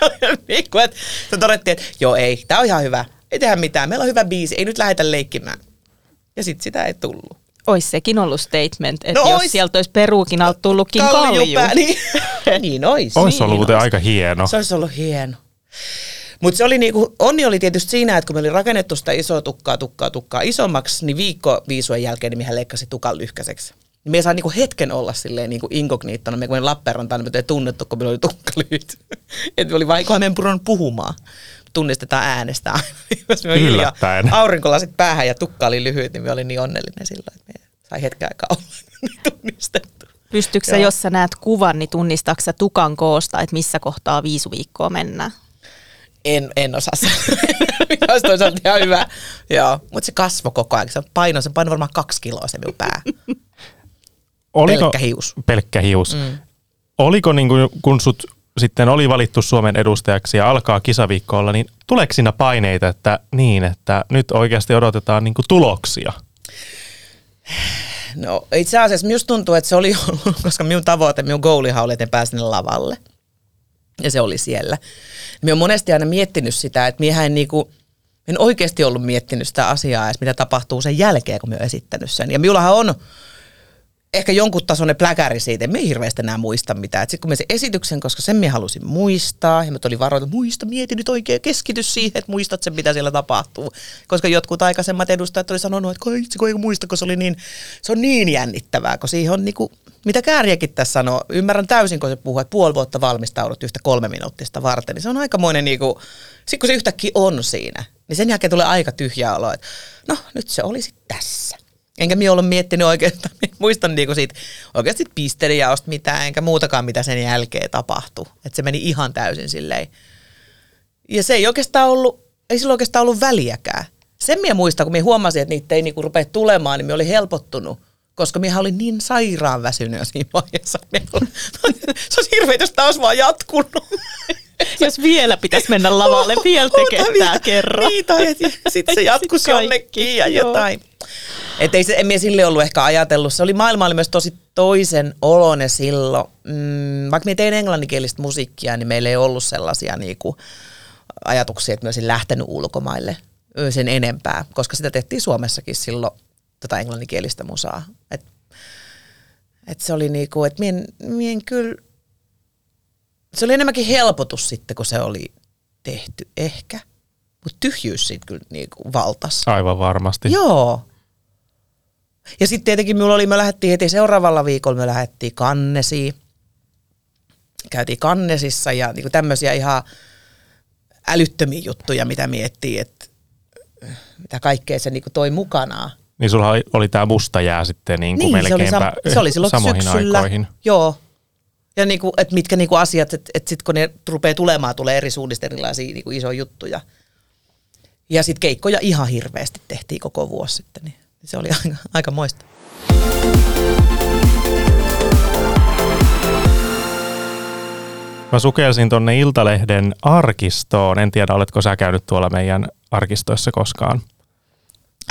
niin se todettiin, että joo ei, tämä on ihan hyvä, ei tehdä mitään, meillä on hyvä biisi, ei nyt lähdetä leikkimään. Ja sitten sitä ei tullut. Ois sekin ollut statement, että No jos ois. sieltä olisi peruukin alta tullutkin kalju. Niin, niin ois. Olisi ollut niin muuten ois. aika hieno. Se olisi ollut hieno. Mutta se oli niinku, onni oli tietysti siinä, että kun me oli rakennettu sitä isoa tukkaa, tukkaa, tukkaa isommaksi, niin viikko viisujen jälkeen niin mehän leikkasi tukan lyhkäiseksi. Niin me ei saa niinku hetken olla silleen niinku inkogniittona. Me kun me Lappeenrantaan, niin me ei tunnettu, kun meillä oli tukka lyhyt. Että me oli vaan, eiköhän me en pudonnut puhumaan. Tunnistetaan äänestä aina. Jos me Yllättäen. aurinkolasit päähän ja tukka oli lyhyt, niin me olin niin onnellinen silloin, että me sai hetken aikaa olla tunnistettu. Pystyykö sä, jos sä näet kuvan, niin tunnistaako sä tukan koosta, että missä kohtaa viisu viikkoa mennään? En, en osaa sanoa. Mikä olisi toisaalta ihan hyvä. Joo, mutta se kasvoi koko ajan. Se paino, se paino varmaan kaksi kiloa se minun pää. Pelkkä hius. Pelkkä hius. Mm. Oliko niin kuin, kun sut sitten oli valittu Suomen edustajaksi ja alkaa kisaviikko niin tuleeko siinä paineita, että niin, että nyt oikeasti odotetaan niin tuloksia? No itse asiassa minusta tuntuu, että se oli ollut, koska minun tavoite, minun goalihan oli, että pääsin lavalle. Ja se oli siellä. Minä olen monesti aina miettinyt sitä, että minä en, niinku, en oikeasti ollut miettinyt sitä asiaa, edes mitä tapahtuu sen jälkeen, kun minä olen esittänyt sen. Ja minullahan on ehkä jonkun tasoinen pläkäri siitä, me hirveästi enää muista mitään. Sitten kun me sen esityksen, koska sen minä halusin muistaa, ja mä olin varoitu, muista, mieti nyt oikein, keskity siihen, että muistat sen, mitä siellä tapahtuu. Koska jotkut aikaisemmat edustajat oli sanonut, että kun itse kun ei muista, kun se, oli niin, se on niin jännittävää, kun siihen on niinku, mitä Kääriäkin tässä sanoo, ymmärrän täysin, kun se puhuu, että puoli vuotta valmistaudut yhtä kolme minuuttista varten, niin se on aikamoinen niinku, sitten kun se yhtäkkiä on siinä, niin sen jälkeen tulee aika tyhjä olo, että no nyt se olisi tässä. Enkä minä ollut miettinyt oikeastaan, minä muistan niinku siitä oikeasti pistelijaosta mitään, enkä muutakaan mitä sen jälkeen tapahtui. Että se meni ihan täysin silleen. Ja se ei oikeastaan ollut ei sillä oikeastaan ollut väliäkään. Sen minä muistan, kun minä huomasin, että niitä ei niinku rupea tulemaan, niin minä olin helpottunut. Koska minä olin niin sairaan väsynyt jo siinä vaiheessa. Olin- Se olisi hirveä, jos tämä olisi vaan jatkunut. Jos vielä pitäisi mennä lavalle, vielä tekee tää kerran. Niin, tai sitten se jatkuisi jonnekin ja joo. Että ei se, en minä sille ollut ehkä ajatellut. Se oli, maailma oli myös tosi toisen olone silloin. Mm, vaikka minä tein englanninkielistä musiikkia, niin meillä ei ollut sellaisia niinku, ajatuksia, että minä olisin lähtenyt ulkomaille sen enempää, koska sitä tehtiin Suomessakin silloin tota englanninkielistä musaa. Et, et se oli niinku, että mien, mien kyllä, se oli enemmänkin helpotus sitten, kun se oli tehty ehkä. Mutta tyhjyys siitä kyllä niinku valtas. Aivan varmasti. Joo. Ja sitten tietenkin minulla oli, me lähdettiin heti seuraavalla viikolla, me lähdettiin Kannesiin. Käytiin Kannesissa ja niinku tämmöisiä ihan älyttömiä juttuja, mitä miettii, että mitä kaikkea se niinku toi mukanaan. Niin sulla oli, oli tämä musta jää sitten niin kuin se oli, melkeinpä sam- se oli silloin samoihin syksyllä. aikoihin. Joo. Ja niinku, että mitkä niinku asiat, että et sitten kun ne rupeaa tulemaan, tulee eri suunnista erilaisia niinku isoja juttuja. Ja sitten keikkoja ihan hirveästi tehtiin koko vuosi sitten, niin se oli aika, aika moista. Mä sukelsin tonne Iltalehden arkistoon. En tiedä, oletko sä käynyt tuolla meidän arkistoissa koskaan.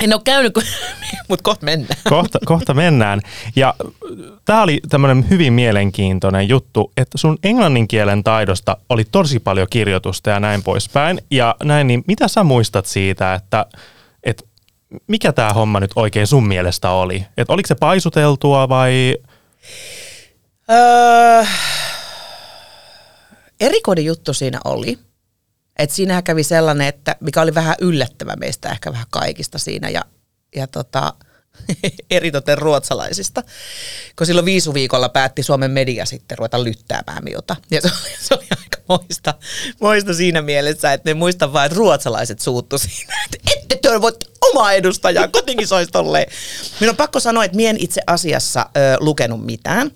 En ole käynyt, mutta kohta mennään. Kohta, kohta mennään. Ja tämä oli tämmöinen hyvin mielenkiintoinen juttu, että sun englannin kielen taidosta oli tosi paljon kirjoitusta ja näin poispäin. Ja näin, niin mitä sä muistat siitä, että mikä tämä homma nyt oikein sun mielestä oli? Että oliko se paisuteltua vai... Öö, erikoinen juttu siinä oli. Et siinähän kävi sellainen, että mikä oli vähän yllättävä meistä ehkä vähän kaikista siinä ja, ja tota, eritoten ruotsalaisista. Kun silloin viisuviikolla päätti Suomen media sitten ruveta lyttäämään miota. Ja se oli, se oli aika moista, moista siinä mielessä, että ne muistan vain, että ruotsalaiset suuttu siinä, ette te voi omaa edustajaa, tolleen. Minun on pakko sanoa, että mien en itse asiassa ö, lukenut mitään.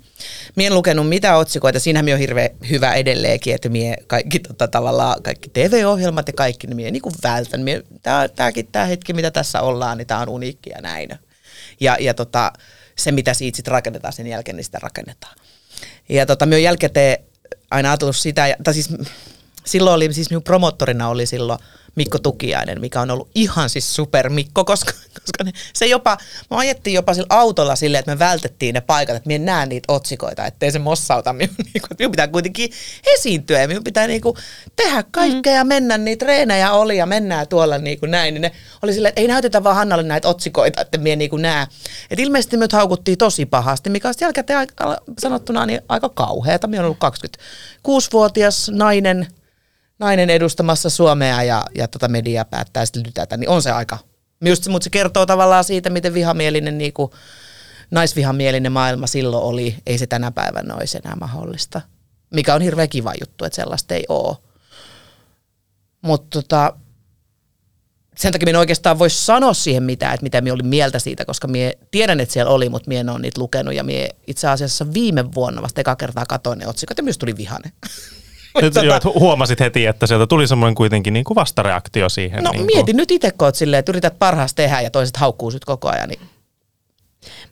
Mie en lukenut mitään otsikoita, siinähän mie on hirveän hyvä edelleenkin, että mie kaikki tota, tavallaan, kaikki TV-ohjelmat ja kaikki, niin mie niinku vältän. Mie, tää, hetki, mitä tässä ollaan, niin tämä on uniikki ja näin. Ja, ja tota, se, mitä siitä sitten rakennetaan sen jälkeen, niin sitä rakennetaan. Ja tota, minä olen jälkikäteen aina ajatellut sitä, tai siis silloin oli, siis minun promottorina oli silloin Mikko Tukiainen, mikä on ollut ihan siis super Mikko, koska, koska ne, se jopa, me ajettiin jopa sillä autolla silleen, että me vältettiin ne paikat, että minä en näe niitä otsikoita, ettei se mossauta minun, niin kuin, minun pitää kuitenkin esiintyä ja minun pitää niin kuin, tehdä kaikkea ja mennä, niitä treenejä oli ja mennään tuolla niin kuin näin, niin ne oli silleen, että ei näytetä vaan Hannalle näitä otsikoita, että minä niin kuin näe. Et ilmeisesti me haukuttiin tosi pahasti, mikä on sitten jälkeen aika- sanottuna niin aika kauheata. Minä olen ollut 26-vuotias nainen, nainen edustamassa Suomea ja, ja tota media päättää sitten lytätä, niin on se aika. Just, mutta se kertoo tavallaan siitä, miten vihamielinen, niin kuin, naisvihamielinen maailma silloin oli. Ei se tänä päivänä olisi enää mahdollista. Mikä on hirveän kiva juttu, että sellaista ei ole. Mutta tota, sen takia minä oikeastaan voi sanoa siihen mitään, että mitä minä olin mieltä siitä, koska minä tiedän, että siellä oli, mutta minä en ole niitä lukenut. Ja minä itse asiassa viime vuonna vasta eka kertaa katoin ne otsikot ja myös tuli vihane. Et hu- huomasit heti, että sieltä tuli semmoinen kuitenkin niin kuin vastareaktio siihen. No niin mieti nyt itse, kun oot silleen, että yrität parhaasta tehdä ja toiset haukkuu sut koko ajan, niin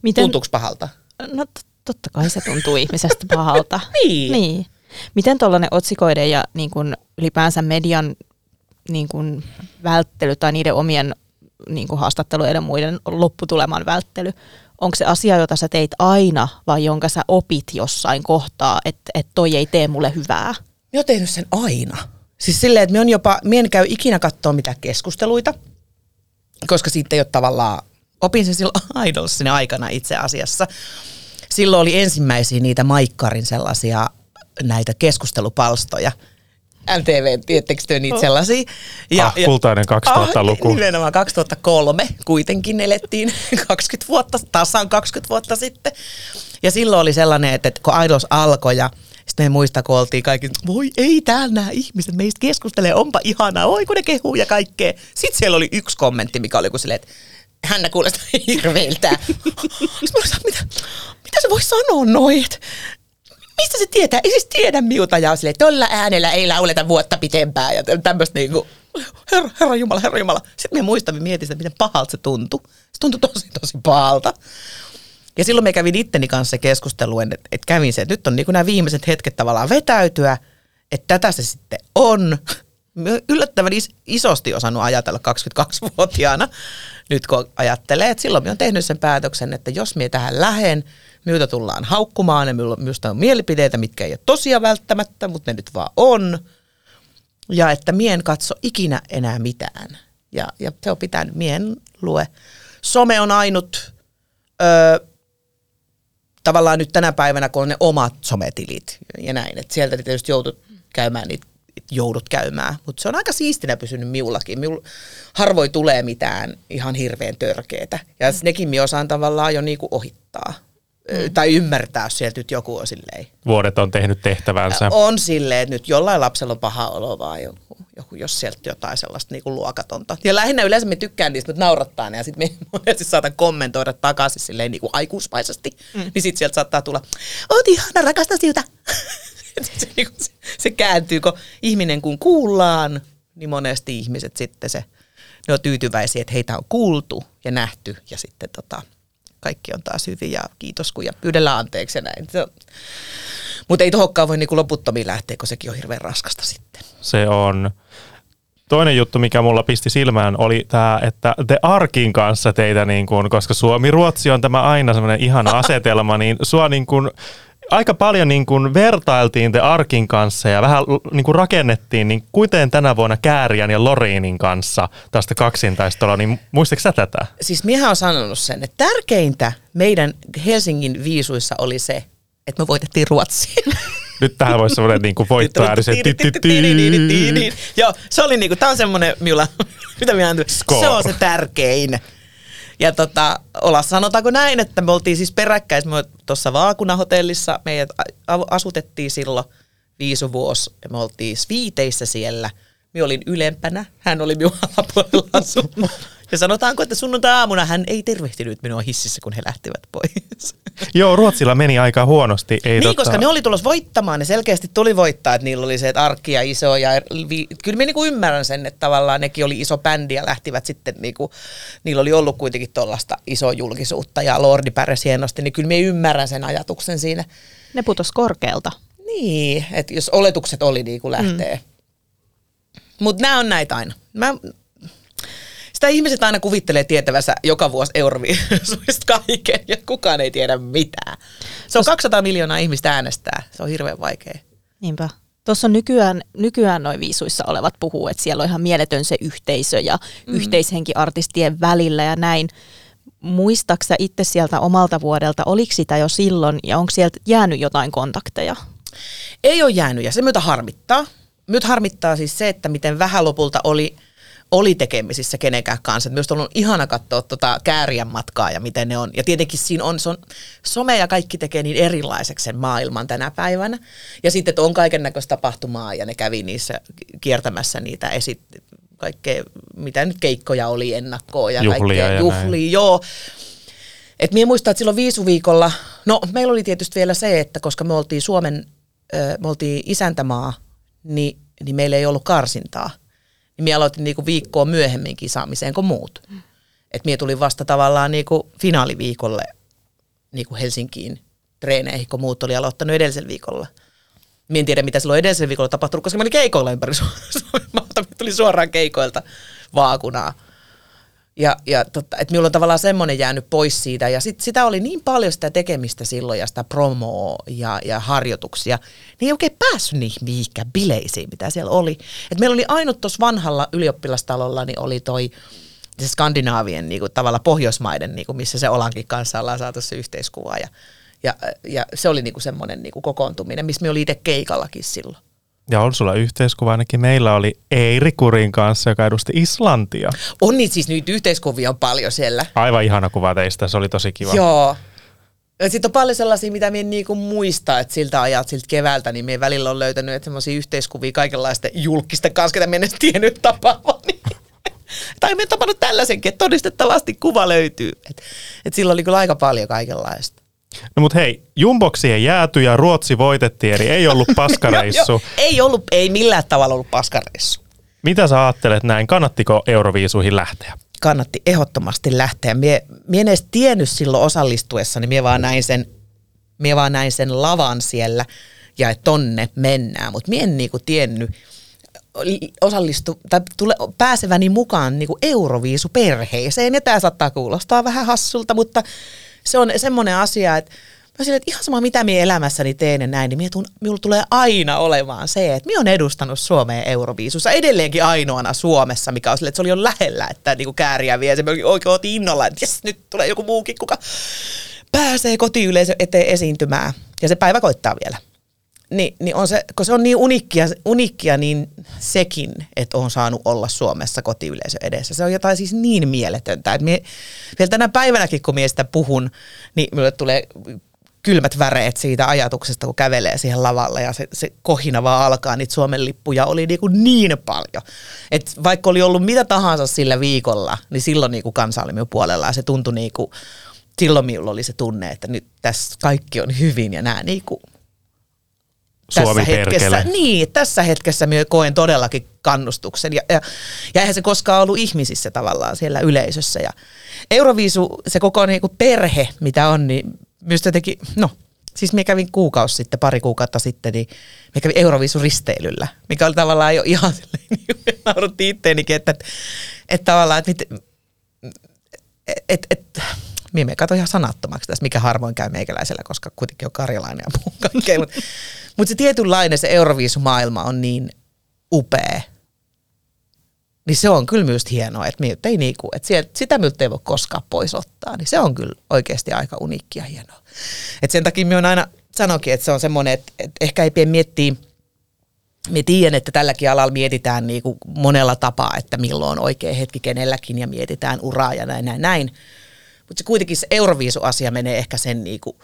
Miten, tuntuuko pahalta? No t- totta kai se tuntuu ihmisestä pahalta. Niin. niin. Miten tuollainen otsikoiden ja niin kun ylipäänsä median niin kun välttely tai niiden omien niin kun haastattelujen ja muiden lopputuleman välttely, onko se asia, jota sä teit aina vai jonka sä opit jossain kohtaa, että et toi ei tee mulle hyvää? Mä oon tehnyt sen aina. Siis silleen, että mä on jopa, mä en käy ikinä katsoa mitään keskusteluita, koska siitä ei ole tavallaan, opin sen silloin Idolsin aikana itse asiassa. Silloin oli ensimmäisiä niitä Maikkarin sellaisia näitä keskustelupalstoja. MTV, tiettekö te niitä sellaisia? Ah, kultainen 2000-luku. Ah, nimenomaan 2003 kuitenkin elettiin 20 vuotta, tasan 20 vuotta sitten. Ja silloin oli sellainen, että että kun Idols alkoi ja sitten me muista, kun oltiin kaikki, voi ei täällä nämä ihmiset meistä keskustelee, onpa ihanaa, oi kun ne kehuu ja kaikkea. Sitten siellä oli yksi kommentti, mikä oli kuin silleen, että Hanna kuulostaa hirveiltä. Sitten mitä, mitä se voi sanoa noin, että mistä se tietää? Ei siis tiedä miuta. Ja silleen, tolla äänellä ei lauleta vuotta pitempään ja tämmöistä niinku. herra, herra Jumala, herra Jumala. Sitten me muistamme mietin sitä, miten pahalta se tuntui. Se tuntui tosi, tosi pahalta. Ja silloin me kävin itteni kanssa keskusteluen, että, että kävin se, että nyt on niin nämä viimeiset hetket tavallaan vetäytyä, että tätä se sitten on. Yllättävän is- isosti osannut ajatella 22-vuotiaana, nyt kun ajattelee, että silloin mä oon tehnyt sen päätöksen, että jos me tähän lähen, minulta tullaan haukkumaan ja minusta on mielipiteitä, mitkä ei ole tosia välttämättä, mutta ne nyt vaan on. Ja että mien katso ikinä enää mitään. Ja, ja se on pitänyt, mien lue. Some on ainut, ö, tavallaan nyt tänä päivänä, kun on ne omat sometilit ja näin, että sieltä tietysti joudut käymään niitä joudut käymään. Mutta se on aika siistinä pysynyt miullakin. Miul harvoin tulee mitään ihan hirveän törkeetä. Ja nekin minä osaan tavallaan jo niinku ohittaa. Mm. Tai ymmärtää, jos sieltä nyt joku on silleen. Vuodet on tehnyt tehtävänsä. On silleen, että nyt jollain lapsella on paha olo vaan joku, joku jos sieltä jotain sellaista niinku luokatonta. Ja lähinnä yleensä me tykkään niistä, mutta naurattaa ne ja sitten me monesti saatan kommentoida takaisin silleen niinku aikuismaisesti. Mm. Niin sitten sieltä saattaa tulla, oot ihana, rakastan siltä. se, niinku, se, se kääntyy, kun ihminen kun kuullaan, niin monesti ihmiset sitten se, ne on tyytyväisiä, että heitä on kuultu ja nähty ja sitten tota, kaikki on taas hyvin ja kiitos kun ja pyydellä anteeksi ja näin. Mutta ei tohokkaan voi niinku loputtomiin lähteä, kun sekin on hirveän raskasta sitten. Se on. Toinen juttu, mikä mulla pisti silmään, oli tämä, että The Arkin kanssa teitä, niin kun, koska Suomi-Ruotsi on tämä aina semmoinen ihana asetelma, niin sua niin kun, aika paljon niin kuin vertailtiin The Arkin kanssa ja vähän niin kuin rakennettiin, niin kuten tänä vuonna Kääriän ja Loriinin kanssa tästä kaksintaistolla, niin muistatko sä tätä? Siis minä olen sanonut sen, että tärkeintä meidän Helsingin viisuissa oli se, että me voitettiin Ruotsiin. Nyt tähän voisi semmoinen niin kuin voittoääni. Se, Joo, se oli niin kuin, tämä on semmoinen, minulla, mitä minä se on se tärkein. Ja tota, olla sanotaanko näin, että me oltiin siis peräkkäin, me tuossa Vaakuna-hotellissa, meidät asutettiin silloin viisuvuosi ja me oltiin viiteissä siellä. Me olin ylempänä, hän oli minun alapuolella Ja sanotaanko, että sunnuntai-aamuna hän ei tervehtinyt minua hississä, kun he lähtivät pois. Joo, Ruotsilla meni aika huonosti. Ei niin, totta... koska ne oli tulossa voittamaan, ne selkeästi tuli voittaa, että niillä oli se, että arkki ja iso. Ja vi... Kyllä minä niinku ymmärrän sen, että tavallaan nekin oli iso bändi ja lähtivät sitten, niinku, niillä oli ollut kuitenkin tuollaista isoa julkisuutta ja Lordi pärjäsi hienosti, niin kyllä minä ymmärrän sen ajatuksen siinä. Ne putos korkealta. Niin, että jos oletukset oli niin kuin lähtee. Mm. Mutta nämä on näitä aina. Mä, sitä ihmiset aina kuvittelee tietävänsä joka vuosi Euroviisuista kaiken ja kukaan ei tiedä mitään. Se on 200 miljoonaa ihmistä äänestää. Se on hirveän vaikea. Niinpä. Tuossa nykyään, nykyään noin viisuissa olevat puhuu, että siellä on ihan mieletön se yhteisö ja mm. yhteishenki artistien välillä ja näin. Muistaksa itse sieltä omalta vuodelta, oliko sitä jo silloin ja onko sieltä jäänyt jotain kontakteja? Ei ole jäänyt ja se myötä harmittaa. Nyt harmittaa siis se, että miten vähän lopulta oli oli tekemisissä kenenkään kanssa. Myös on ihana katsoa tota käärien matkaa ja miten ne on. Ja tietenkin siinä on, se on, some ja kaikki tekee niin erilaiseksi sen maailman tänä päivänä. Ja sitten, että on kaiken näköistä tapahtumaa ja ne kävi niissä kiertämässä niitä esit, kaikkea, mitä nyt keikkoja oli ennakkoa ja juhlia kaikkea. Ja juhlia, näin. joo. Et minä muistan, että silloin viisuviikolla, no meillä oli tietysti vielä se, että koska me oltiin Suomen, me oltiin isäntämaa, niin, niin meillä ei ollut karsintaa – niin minä aloitin niinku viikkoa myöhemmin kisaamiseen kuin muut. Mm. Että minä tulin vasta tavallaan niinku finaaliviikolle niinku Helsinkiin treeneihin, kun muut oli aloittanut edellisellä viikolla. Minä en tiedä, mitä silloin edellisellä viikolla tapahtunut, koska mä olin keikoilla ympäri Suomen maata. tuli suoraan keikoilta vaakunaa. Ja, ja totta, että minulla on tavallaan semmoinen jäänyt pois siitä. Ja sit, sitä oli niin paljon sitä tekemistä silloin ja sitä promoa ja, ja harjoituksia. Niin ei oikein päässyt niihin mihinkään bileisiin, mitä siellä oli. Et meillä oli ainut tuossa vanhalla ylioppilastalolla, niin oli toi se Skandinaavien niin kuin, tavalla Pohjoismaiden, niin kuin, missä se Olankin kanssa ollaan saatu se yhteiskuva. Ja, ja, ja se oli niin kuin semmoinen niin kuin kokoontuminen, missä me oli itse keikallakin silloin. Ja on sulla yhteiskuva, ainakin meillä oli Eiri Kurin kanssa, joka edusti Islantia. On niin siis nyt yhteiskuvia on paljon siellä. Aivan ihana kuva teistä, se oli tosi kiva. Joo. Sitten on paljon sellaisia, mitä minä niinku muista, että siltä ajat, siltä keväältä, niin minä välillä on löytänyt semmoisia yhteiskuvia kaikenlaisten julkisten kanssa, ketä minä tiennyt tapaavani. tai minä tapannut tällaisenkin, että todistettavasti kuva löytyy. Et, et silloin oli kyllä aika paljon kaikenlaista. No mut hei, Jumboksi ei jääty ja Ruotsi voitettiin, eli ei ollut paskareissu. jo, jo, ei ollut, ei millään tavalla ollut paskareissu. Mitä sä ajattelet näin? Kannattiko Euroviisuihin lähteä? kannatti ehdottomasti lähteä. Mie, mie en edes tiennyt silloin osallistuessa, niin mie vaan näin sen, mie vaan näin sen lavan siellä ja että tonne mennään. Mutta mie en niinku tiennyt osallistu, tai tule, pääseväni mukaan niinku Euroviisuperheeseen. Ja tämä saattaa kuulostaa vähän hassulta, mutta se on semmoinen asia, että Mä silleen, että ihan sama mitä minä elämässäni teen ja näin, niin minulla tulee aina olemaan se, että minä olen edustanut Suomea Euroviisussa edelleenkin ainoana Suomessa, mikä on silleen, että se oli jo lähellä, että niinku kääriä vie. Se oikein otin innolla, että jes, nyt tulee joku muukin, kuka pääsee kotiyleisö eteen esiintymään. Ja se päivä koittaa vielä. Ni, niin on se, kun se on niin unikkia, unikkia, niin sekin, että on saanut olla Suomessa kotiyleisö edessä. Se on jotain siis niin mieletöntä. Että mie, vielä tänä päivänäkin, kun mie sitä puhun, niin minulle tulee kylmät väreet siitä ajatuksesta, kun kävelee siihen lavalle ja se, se kohina vaan alkaa, niitä Suomen lippuja oli niin, kuin niin paljon. Et vaikka oli ollut mitä tahansa sillä viikolla, niin silloin niin kuin kansa oli minun puolella ja se tuntui niin kuin, silloin minulla oli se tunne, että nyt tässä kaikki on hyvin ja nämä niin kuin Suomi tässä hetkessä, niin, tässä hetkessä minä koen todellakin kannustuksen. Ja, ja, ja eihän se koskaan ollut ihmisissä tavallaan siellä yleisössä. Ja Euroviisu, se koko niin kuin perhe, mitä on, niin myös jotenkin, no siis me kävin kuukausi sitten, pari kuukautta sitten, niin me kävin Euroviisun risteilyllä, mikä oli tavallaan jo ihan silleen, niin nauruttiin itteenikin, että, että, että tavallaan, että, että, että, että me kato ihan sanattomaksi tässä, mikä harvoin käy meikäläisellä, koska kuitenkin on karjalainen ja puhun kaikkea. Mutta mut se tietynlainen, se Euroviisumaailma on niin upea. Niin se on kyllä myös hienoa, että, me, ei niinku, että sieltä, sitä miltä ei voi koskaan pois ottaa. Niin se on kyllä oikeasti aika uniikkia hienoa. Et sen takia minä aina sanokin, että se on semmoinen, että, että ehkä ei pidä miettiä, me tiedän, että tälläkin alalla mietitään niin kuin monella tapaa, että milloin on oikea hetki kenelläkin ja mietitään uraa ja näin, näin, näin. Mutta se kuitenkin se Euroviisu-asia menee ehkä sen niinku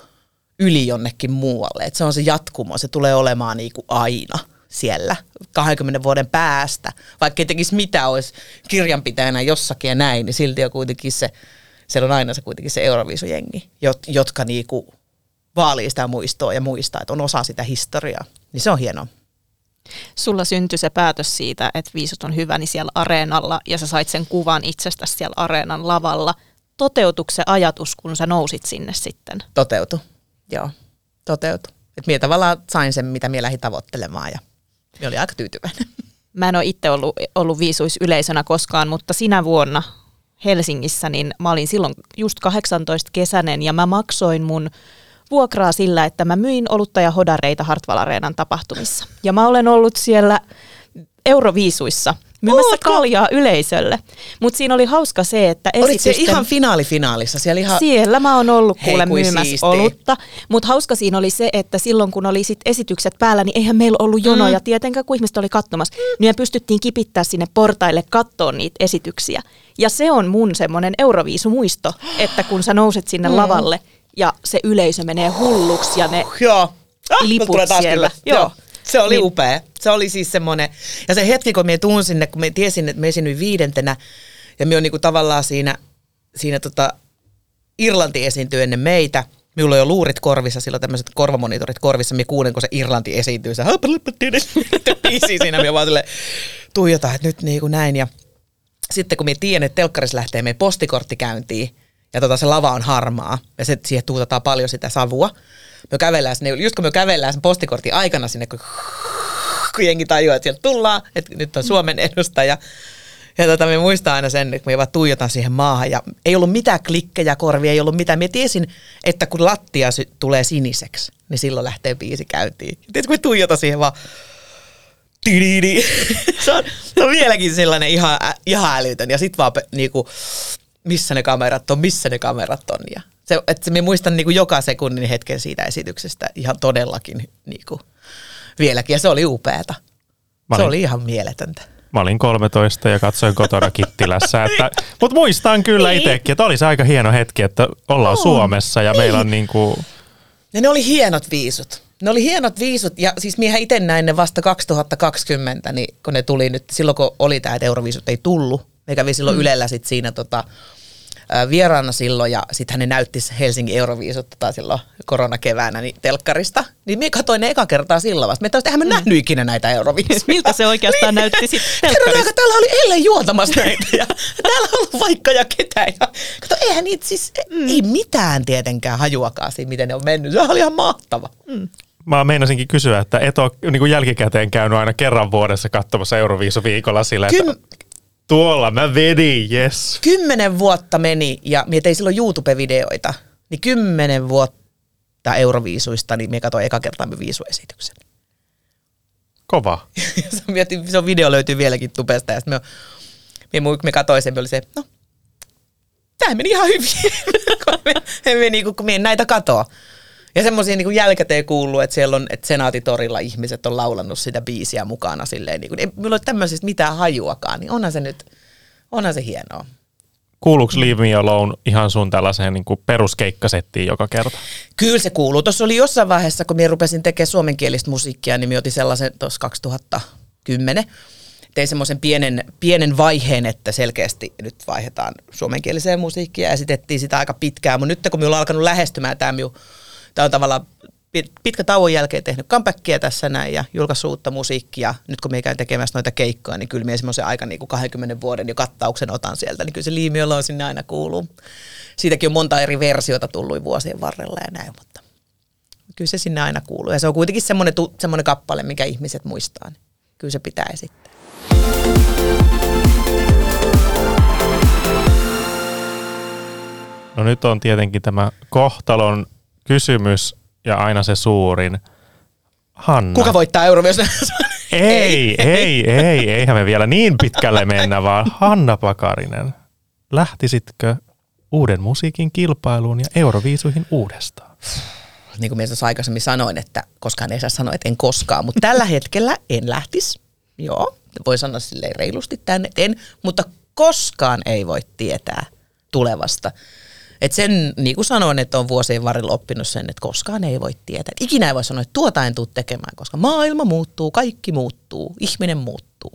yli jonnekin muualle. Et se on se jatkumo, se tulee olemaan niinku aina siellä 20 vuoden päästä. Vaikka ei tekisi mitä, olisi kirjanpitäjänä jossakin ja näin, niin silti on kuitenkin se, siellä on aina se kuitenkin se Euroviisujengi, jotka niinku vaalii sitä muistoa ja muistaa, että on osa sitä historiaa. Niin se on hienoa. Sulla syntyi se päätös siitä, että viisut on hyvä, niin siellä areenalla, ja sä sait sen kuvan itsestäsi siellä areenan lavalla – toteutuiko se ajatus, kun sä nousit sinne sitten? Toteutu, joo, toteutu. Että minä tavallaan sain sen, mitä minä lähdin tavoittelemaan ja minä olin aika tyytyväinen. Mä en ole itse ollut, ollut viisuisyleisönä koskaan, mutta sinä vuonna Helsingissä, niin mä olin silloin just 18 kesänen ja mä maksoin mun vuokraa sillä, että mä myin olutta ja hodareita Hartwall Areenan tapahtumissa. Ja mä olen ollut siellä Euroviisuissa – myymässä Ootko? kaljaa yleisölle. Mutta siinä oli hauska se, että esitysten... Olit ihan finaalifinaalissa? Siellä, ihan... siellä mä oon ollut kuule myymässä siistiä. olutta. Mutta hauska siinä oli se, että silloin kun oli sit esitykset päällä, niin eihän meillä ollut jonoja mm. tietenkään, kun ihmiset oli katsomassa. Niin me pystyttiin kipittää sinne portaille kattoon niitä esityksiä. Ja se on mun semmoinen Euroviisumuisto, että kun sä nouset sinne mm. lavalle ja se yleisö menee hulluksi ja ne Joo. Ah, liput siellä. Joo. Joo. Se oli niin. upea. Se oli siis semmoinen, ja se hetki, kun me tuun sinne, kun me tiesin, että me esiinnyin viidentenä, ja me on niinku tavallaan siinä, siinä tota, Irlanti esiintyy ennen meitä, Minulla on jo luurit korvissa, silloin tämmöiset korvamonitorit korvissa, me kuulen, kun se Irlanti esiintyy, se biisi siinä, me vaan sille tuijota, että nyt niin kuin näin. Ja sitten kun me tiedän, että telkkarissa lähtee meidän postikortti käyntiin, ja tota, se lava on harmaa, ja se, siihen tuutetaan paljon sitä savua, me kävellään sinne, just kun me kävellään sen postikortin aikana sinne, kun, kun jengi tajuaa, että sieltä tullaan, että nyt on Suomen edustaja. Ja tota, me muistaa aina sen, että me vaan tuijotan siihen maahan ja ei ollut mitään klikkejä korvia, ei ollut mitään. Me tiesin, että kun lattia sy- tulee siniseksi, niin silloin lähtee biisi käyntiin. Tiedätkö, kun me tuijotan siihen vaan se, on, se on vieläkin sellainen ihan, ihan älytön. Ja sit vaan niinku, missä ne kamerat on, missä ne kamerat on. Ja se, että me muistan niin kuin joka sekunnin hetken siitä esityksestä ihan todellakin niin kuin vieläkin. Ja se oli upeata. Olin, se oli ihan mieletöntä. Mä olin 13 ja katsoin kotona Kittilässä. Että, mutta muistan kyllä niin. itsekin, että olisi aika hieno hetki, että ollaan on. Suomessa ja niin. meillä on niin kuin... Ja ne oli hienot viisut. Ne oli hienot viisut ja siis miehän itse näin ne vasta 2020, niin kun ne tuli nyt, silloin kun oli tämä, että Euroviisut ei tullut. Me kävi silloin mm. Ylellä sit siinä tota, vieraana silloin ja sitten hän näytti Helsingin Euroviisut tota silloin koronakeväänä niin telkkarista. Niin me katsoin ne eka kertaa silloin vasta. Me taas, eihän me nähnyt ikinä näitä Euroviisuja. Miltä se oikeastaan näytti sitten Kerron telkkarissa? aika, täällä oli eilen juontamassa näitä ja täällä on ollut vaikka ja ketä. Ja, kato, eihän niitä siis, mm. ei mitään tietenkään hajuakaan siinä, miten ne on mennyt. Se oli ihan mahtava. Mm. Mä meinasinkin kysyä, että et ole niin kuin jälkikäteen käynyt aina kerran vuodessa katsomassa Euroviisuviikolla sillä, että Kym, tuolla mä vedin, yes. kymmenen vuotta meni ja mietin ei silloin YouTube-videoita, niin kymmenen vuotta Euroviisuista, niin me katsoin eka kertaa me viisuesityksen. Kova. Se, mietin, se on video löytyy vieläkin tubesta ja sitten me, me, me katsoin sen, me oli se, no, tämä meni ihan hyvin, kun me, me, niinku, kun me en näitä katoa. Ja semmoisia niin jälkikäteen kuuluu, että siellä on, että senaatitorilla ihmiset on laulannut sitä biisiä mukana silleen, niin kuin, ei minulla ole tämmöisestä mitään hajuakaan, niin onhan se nyt, onhan se hienoa. Kuuluuko Leave Me Alone ihan sun tällaiseen niin peruskeikkasettiin joka kerta? Kyllä se kuuluu. Tuossa oli jossain vaiheessa, kun minä rupesin tekemään suomenkielistä musiikkia, niin minä otin sellaisen tuossa 2010. Tein semmoisen pienen, pienen vaiheen, että selkeästi nyt vaihdetaan suomenkieliseen musiikkiin ja esitettiin sitä aika pitkään. Mutta nyt kun minulla on alkanut lähestymään tämä minun, tämä on tavallaan pit- pitkä tauon jälkeen tehnyt comebackia tässä näin ja julkaissut uutta musiikkia. Nyt kun me käyn tekemässä noita keikkoja, niin kyllä minä semmoisen aika niin kuin 20 vuoden jo kattauksen otan sieltä, niin kyllä se liimiolo on sinne aina kuuluu. Siitäkin on monta eri versiota tullut vuosien varrella ja näin, mutta kyllä se sinne aina kuuluu. Ja se on kuitenkin semmoinen, semmoinen kappale, mikä ihmiset muistaa, niin kyllä se pitää esittää. No nyt on tietenkin tämä kohtalon kysymys ja aina se suurin. Hanna. Kuka voittaa Eurovision? Ei, ei, ei, eihän me vielä niin pitkälle mennä, vaan Hanna Pakarinen. Lähtisitkö uuden musiikin kilpailuun ja Euroviisuihin uudestaan? niin kuin mies aikaisemmin sanoin, että koskaan ei saa sanoa, että en koskaan, mutta tällä hetkellä en lähtisi. Joo, voi sanoa silleen reilusti tänne, en, mutta koskaan ei voi tietää tulevasta. Et sen, niin kuin sanoin, että on vuosien varrella oppinut sen, että koskaan ei voi tietää. Et ikinä ei voi sanoa, että tuota en tule tekemään, koska maailma muuttuu, kaikki muuttuu, ihminen muuttuu.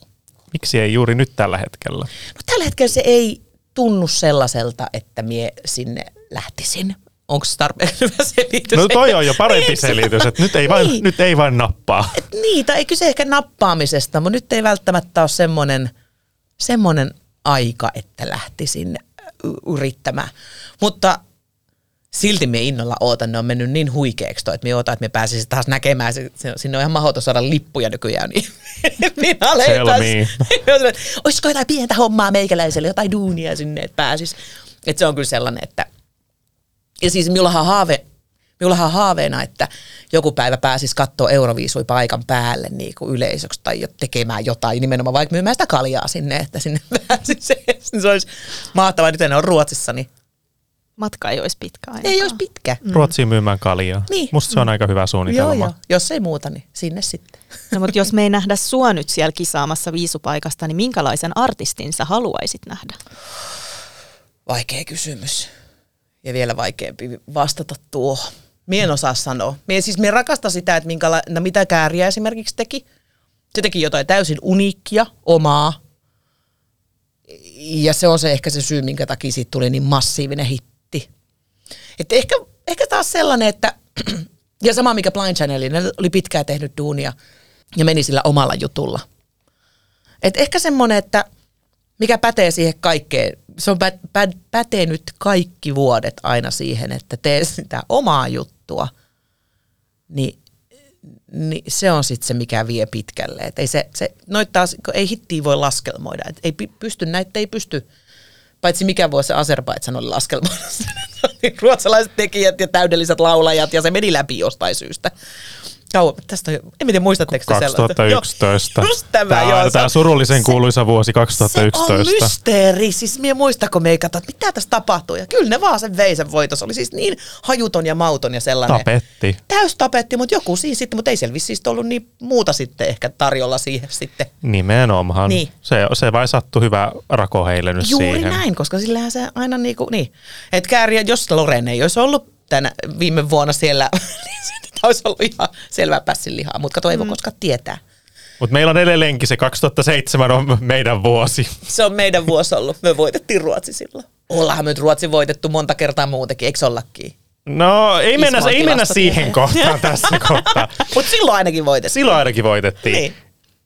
Miksi ei juuri nyt tällä hetkellä? No tällä hetkellä se ei tunnu sellaiselta, että mie sinne lähtisin. Onko se tarpeeksi hyvä selitys? No toi on jo parempi Niin, se- selitys, että nyt ei, vain, Niin. nyt ei vain nappaa. Et niitä, ei kyse ehkä nappaamisesta, mutta nyt ei välttämättä ole semmoinen, semmoinen aika, että lähtisin y- yrittämään. Mutta silti me innolla ootan, ne on mennyt niin huikeaksi toi, että me ootan, että me pääsisin taas näkemään, se, se, sinne on ihan mahdoton saada lippuja nykyään, niin minä Selmiin. Olisiko jotain pientä hommaa meikäläiselle, jotain duunia sinne, että pääsis. Että se on kyllä sellainen, että ja siis minullahan haave, minullahan on haaveena, että joku päivä pääsis katsoa Euroviisui paikan päälle niin kuin yleisöksi tai tekemään jotain, nimenomaan vaikka myymään sitä kaljaa sinne, että sinne pääsisi. Se olisi mahtavaa, nyt en ole Ruotsissa, niin Matka ei olisi pitkä ainakaan. ei olisi pitkä. Ruotsiin myymään kaljaa. Niin. Musta se on aika hyvä Joo, suunnitelma. joo. Jos ei muuta, niin sinne sitten. No, mutta jos me ei nähdä sua nyt siellä kisaamassa viisupaikasta, niin minkälaisen artistin sä haluaisit nähdä? Vaikea kysymys. Ja vielä vaikeampi vastata tuohon. Mie en osaa sanoa. Mie siis mie rakastan sitä, että minkäla- no, mitä Kääriä esimerkiksi teki. Se teki jotain täysin uniikkia, omaa. Ja se on se ehkä se syy, minkä takia siitä tuli niin massiivinen hitti. Et ehkä, ehkä taas sellainen, että ja sama mikä Blind Channelin, ne oli pitkään tehnyt duunia ja meni sillä omalla jutulla. Et ehkä semmoinen, että mikä pätee siihen kaikkeen, se on pä, pä, pätenyt kaikki vuodet aina siihen, että tee sitä omaa juttua, niin, niin se on sitten se, mikä vie pitkälle. Et ei, se, se, taas, ei hittiä voi laskelmoida, et ei pysty, näitä ei pysty, paitsi mikä vuosi Azerbaidsan oli laskelmoida. Ruotsalaiset tekijät ja täydelliset laulajat, ja se meni läpi jostain syystä. Kauan, tästä, on- en tiedä muistatteko te sellaista? 2011. Joo, just tämä, tämä, joo, tämä surullisen se- kuuluisa vuosi se on 2011. mysteeri. Siis minä muista, kun me ei katso, että mitä tässä tapahtuu. Ja kyllä ne vaan sen vei sen voitos. Oli siis niin hajuton ja mauton ja sellainen. Tapetti. Täys tapetti, mutta joku siinä sitten, mutta ei siellä sitten ollut niin muuta sitten ehkä tarjolla siihen sitten. Nimenomaan. Niin. Se, se vai sattui hyvä rako heille nyt Juuri siihen. näin, koska sillähän se aina niinku, niin. Että kääriä, jos Loreen ei olisi ollut tänä, viime vuonna siellä, niin olisi ollut ihan selvää pässin lihaa, mutta kato, ei voi koskaan tietää. Mutta meillä on edelleenkin se 2007 on meidän vuosi. Se on meidän vuosi ollut. Me voitettiin Ruotsi silloin. Ollaan me nyt Ruotsi voitettu monta kertaa muutenkin, eikö ollakin? No ei mennä, ei mennä siihen kohtaan tässä kohtaa. Mutta silloin ainakin voitettiin. Silloin ainakin voitettiin. Niin.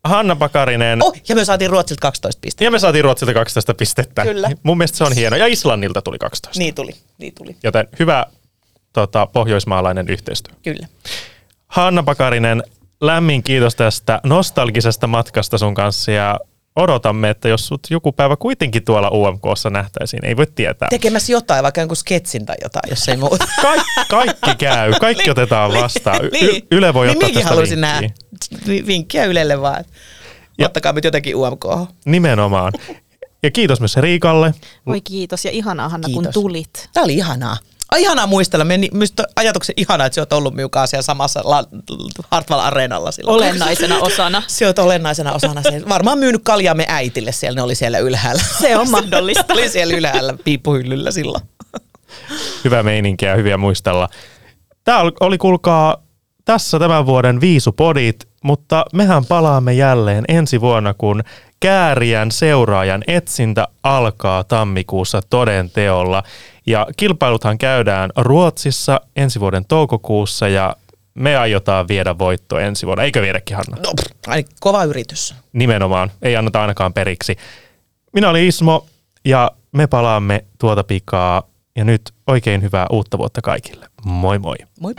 Hanna Pakarinen. Oh, ja me saatiin Ruotsilta 12 pistettä. Ja me saatiin Ruotsilta 12 pistettä. Kyllä. Mun mielestä se on hieno. Ja Islannilta tuli 12. Niin tuli, niin tuli. Joten hyvä tota, pohjoismaalainen yhteistyö. Kyllä. Hanna Pakarinen, lämmin kiitos tästä nostalgisesta matkasta sun kanssa ja odotamme, että jos sut joku päivä kuitenkin tuolla UMKssa nähtäisiin, ei voi tietää. Tekemässä jotain, vaikka jonkun sketsin tai jotain, jos ei muuta. Kaik, kaikki käy, kaikki Niin, otetaan niin, vastaan. Y- niin. Yle voi niin ottaa minäkin tästä halusin vinkkiä. vi- vinkkiä Ylelle vaan. Ja- Ottakaa nyt jotenkin UMK. Nimenomaan. Ja kiitos myös Riikalle. Voi kiitos ja ihanaa Hanna, kun Kiitos. tulit. Tämä oli ihanaa. Ihanaa muistella. Meni, toi ajatuksen ihanaa, että sä oot ollut miukaan siellä samassa la, Hartwall Areenalla silloin. Olennaisena osana. Se oot olennaisena osana. Siellä. Varmaan myynyt kaljaa me äitille siellä, ne oli siellä ylhäällä. Se on mahdollista. oli siellä ylhäällä piippuhyllyllä silloin. Hyvä meininkiä ja hyviä muistella. Tämä oli, kuulkaa, tässä tämän vuoden viisupodit, mutta mehän palaamme jälleen ensi vuonna, kun Kääriän seuraajan etsintä alkaa tammikuussa toden teolla. Ja kilpailuthan käydään Ruotsissa ensi vuoden toukokuussa ja me aiotaan viedä voitto ensi vuonna. Eikö viedäkin, Hanna? No, ainakin kova yritys. Nimenomaan, ei anneta ainakaan periksi. Minä olin Ismo ja me palaamme tuota pikaa. Ja nyt oikein hyvää uutta vuotta kaikille. Moi moi. Moi.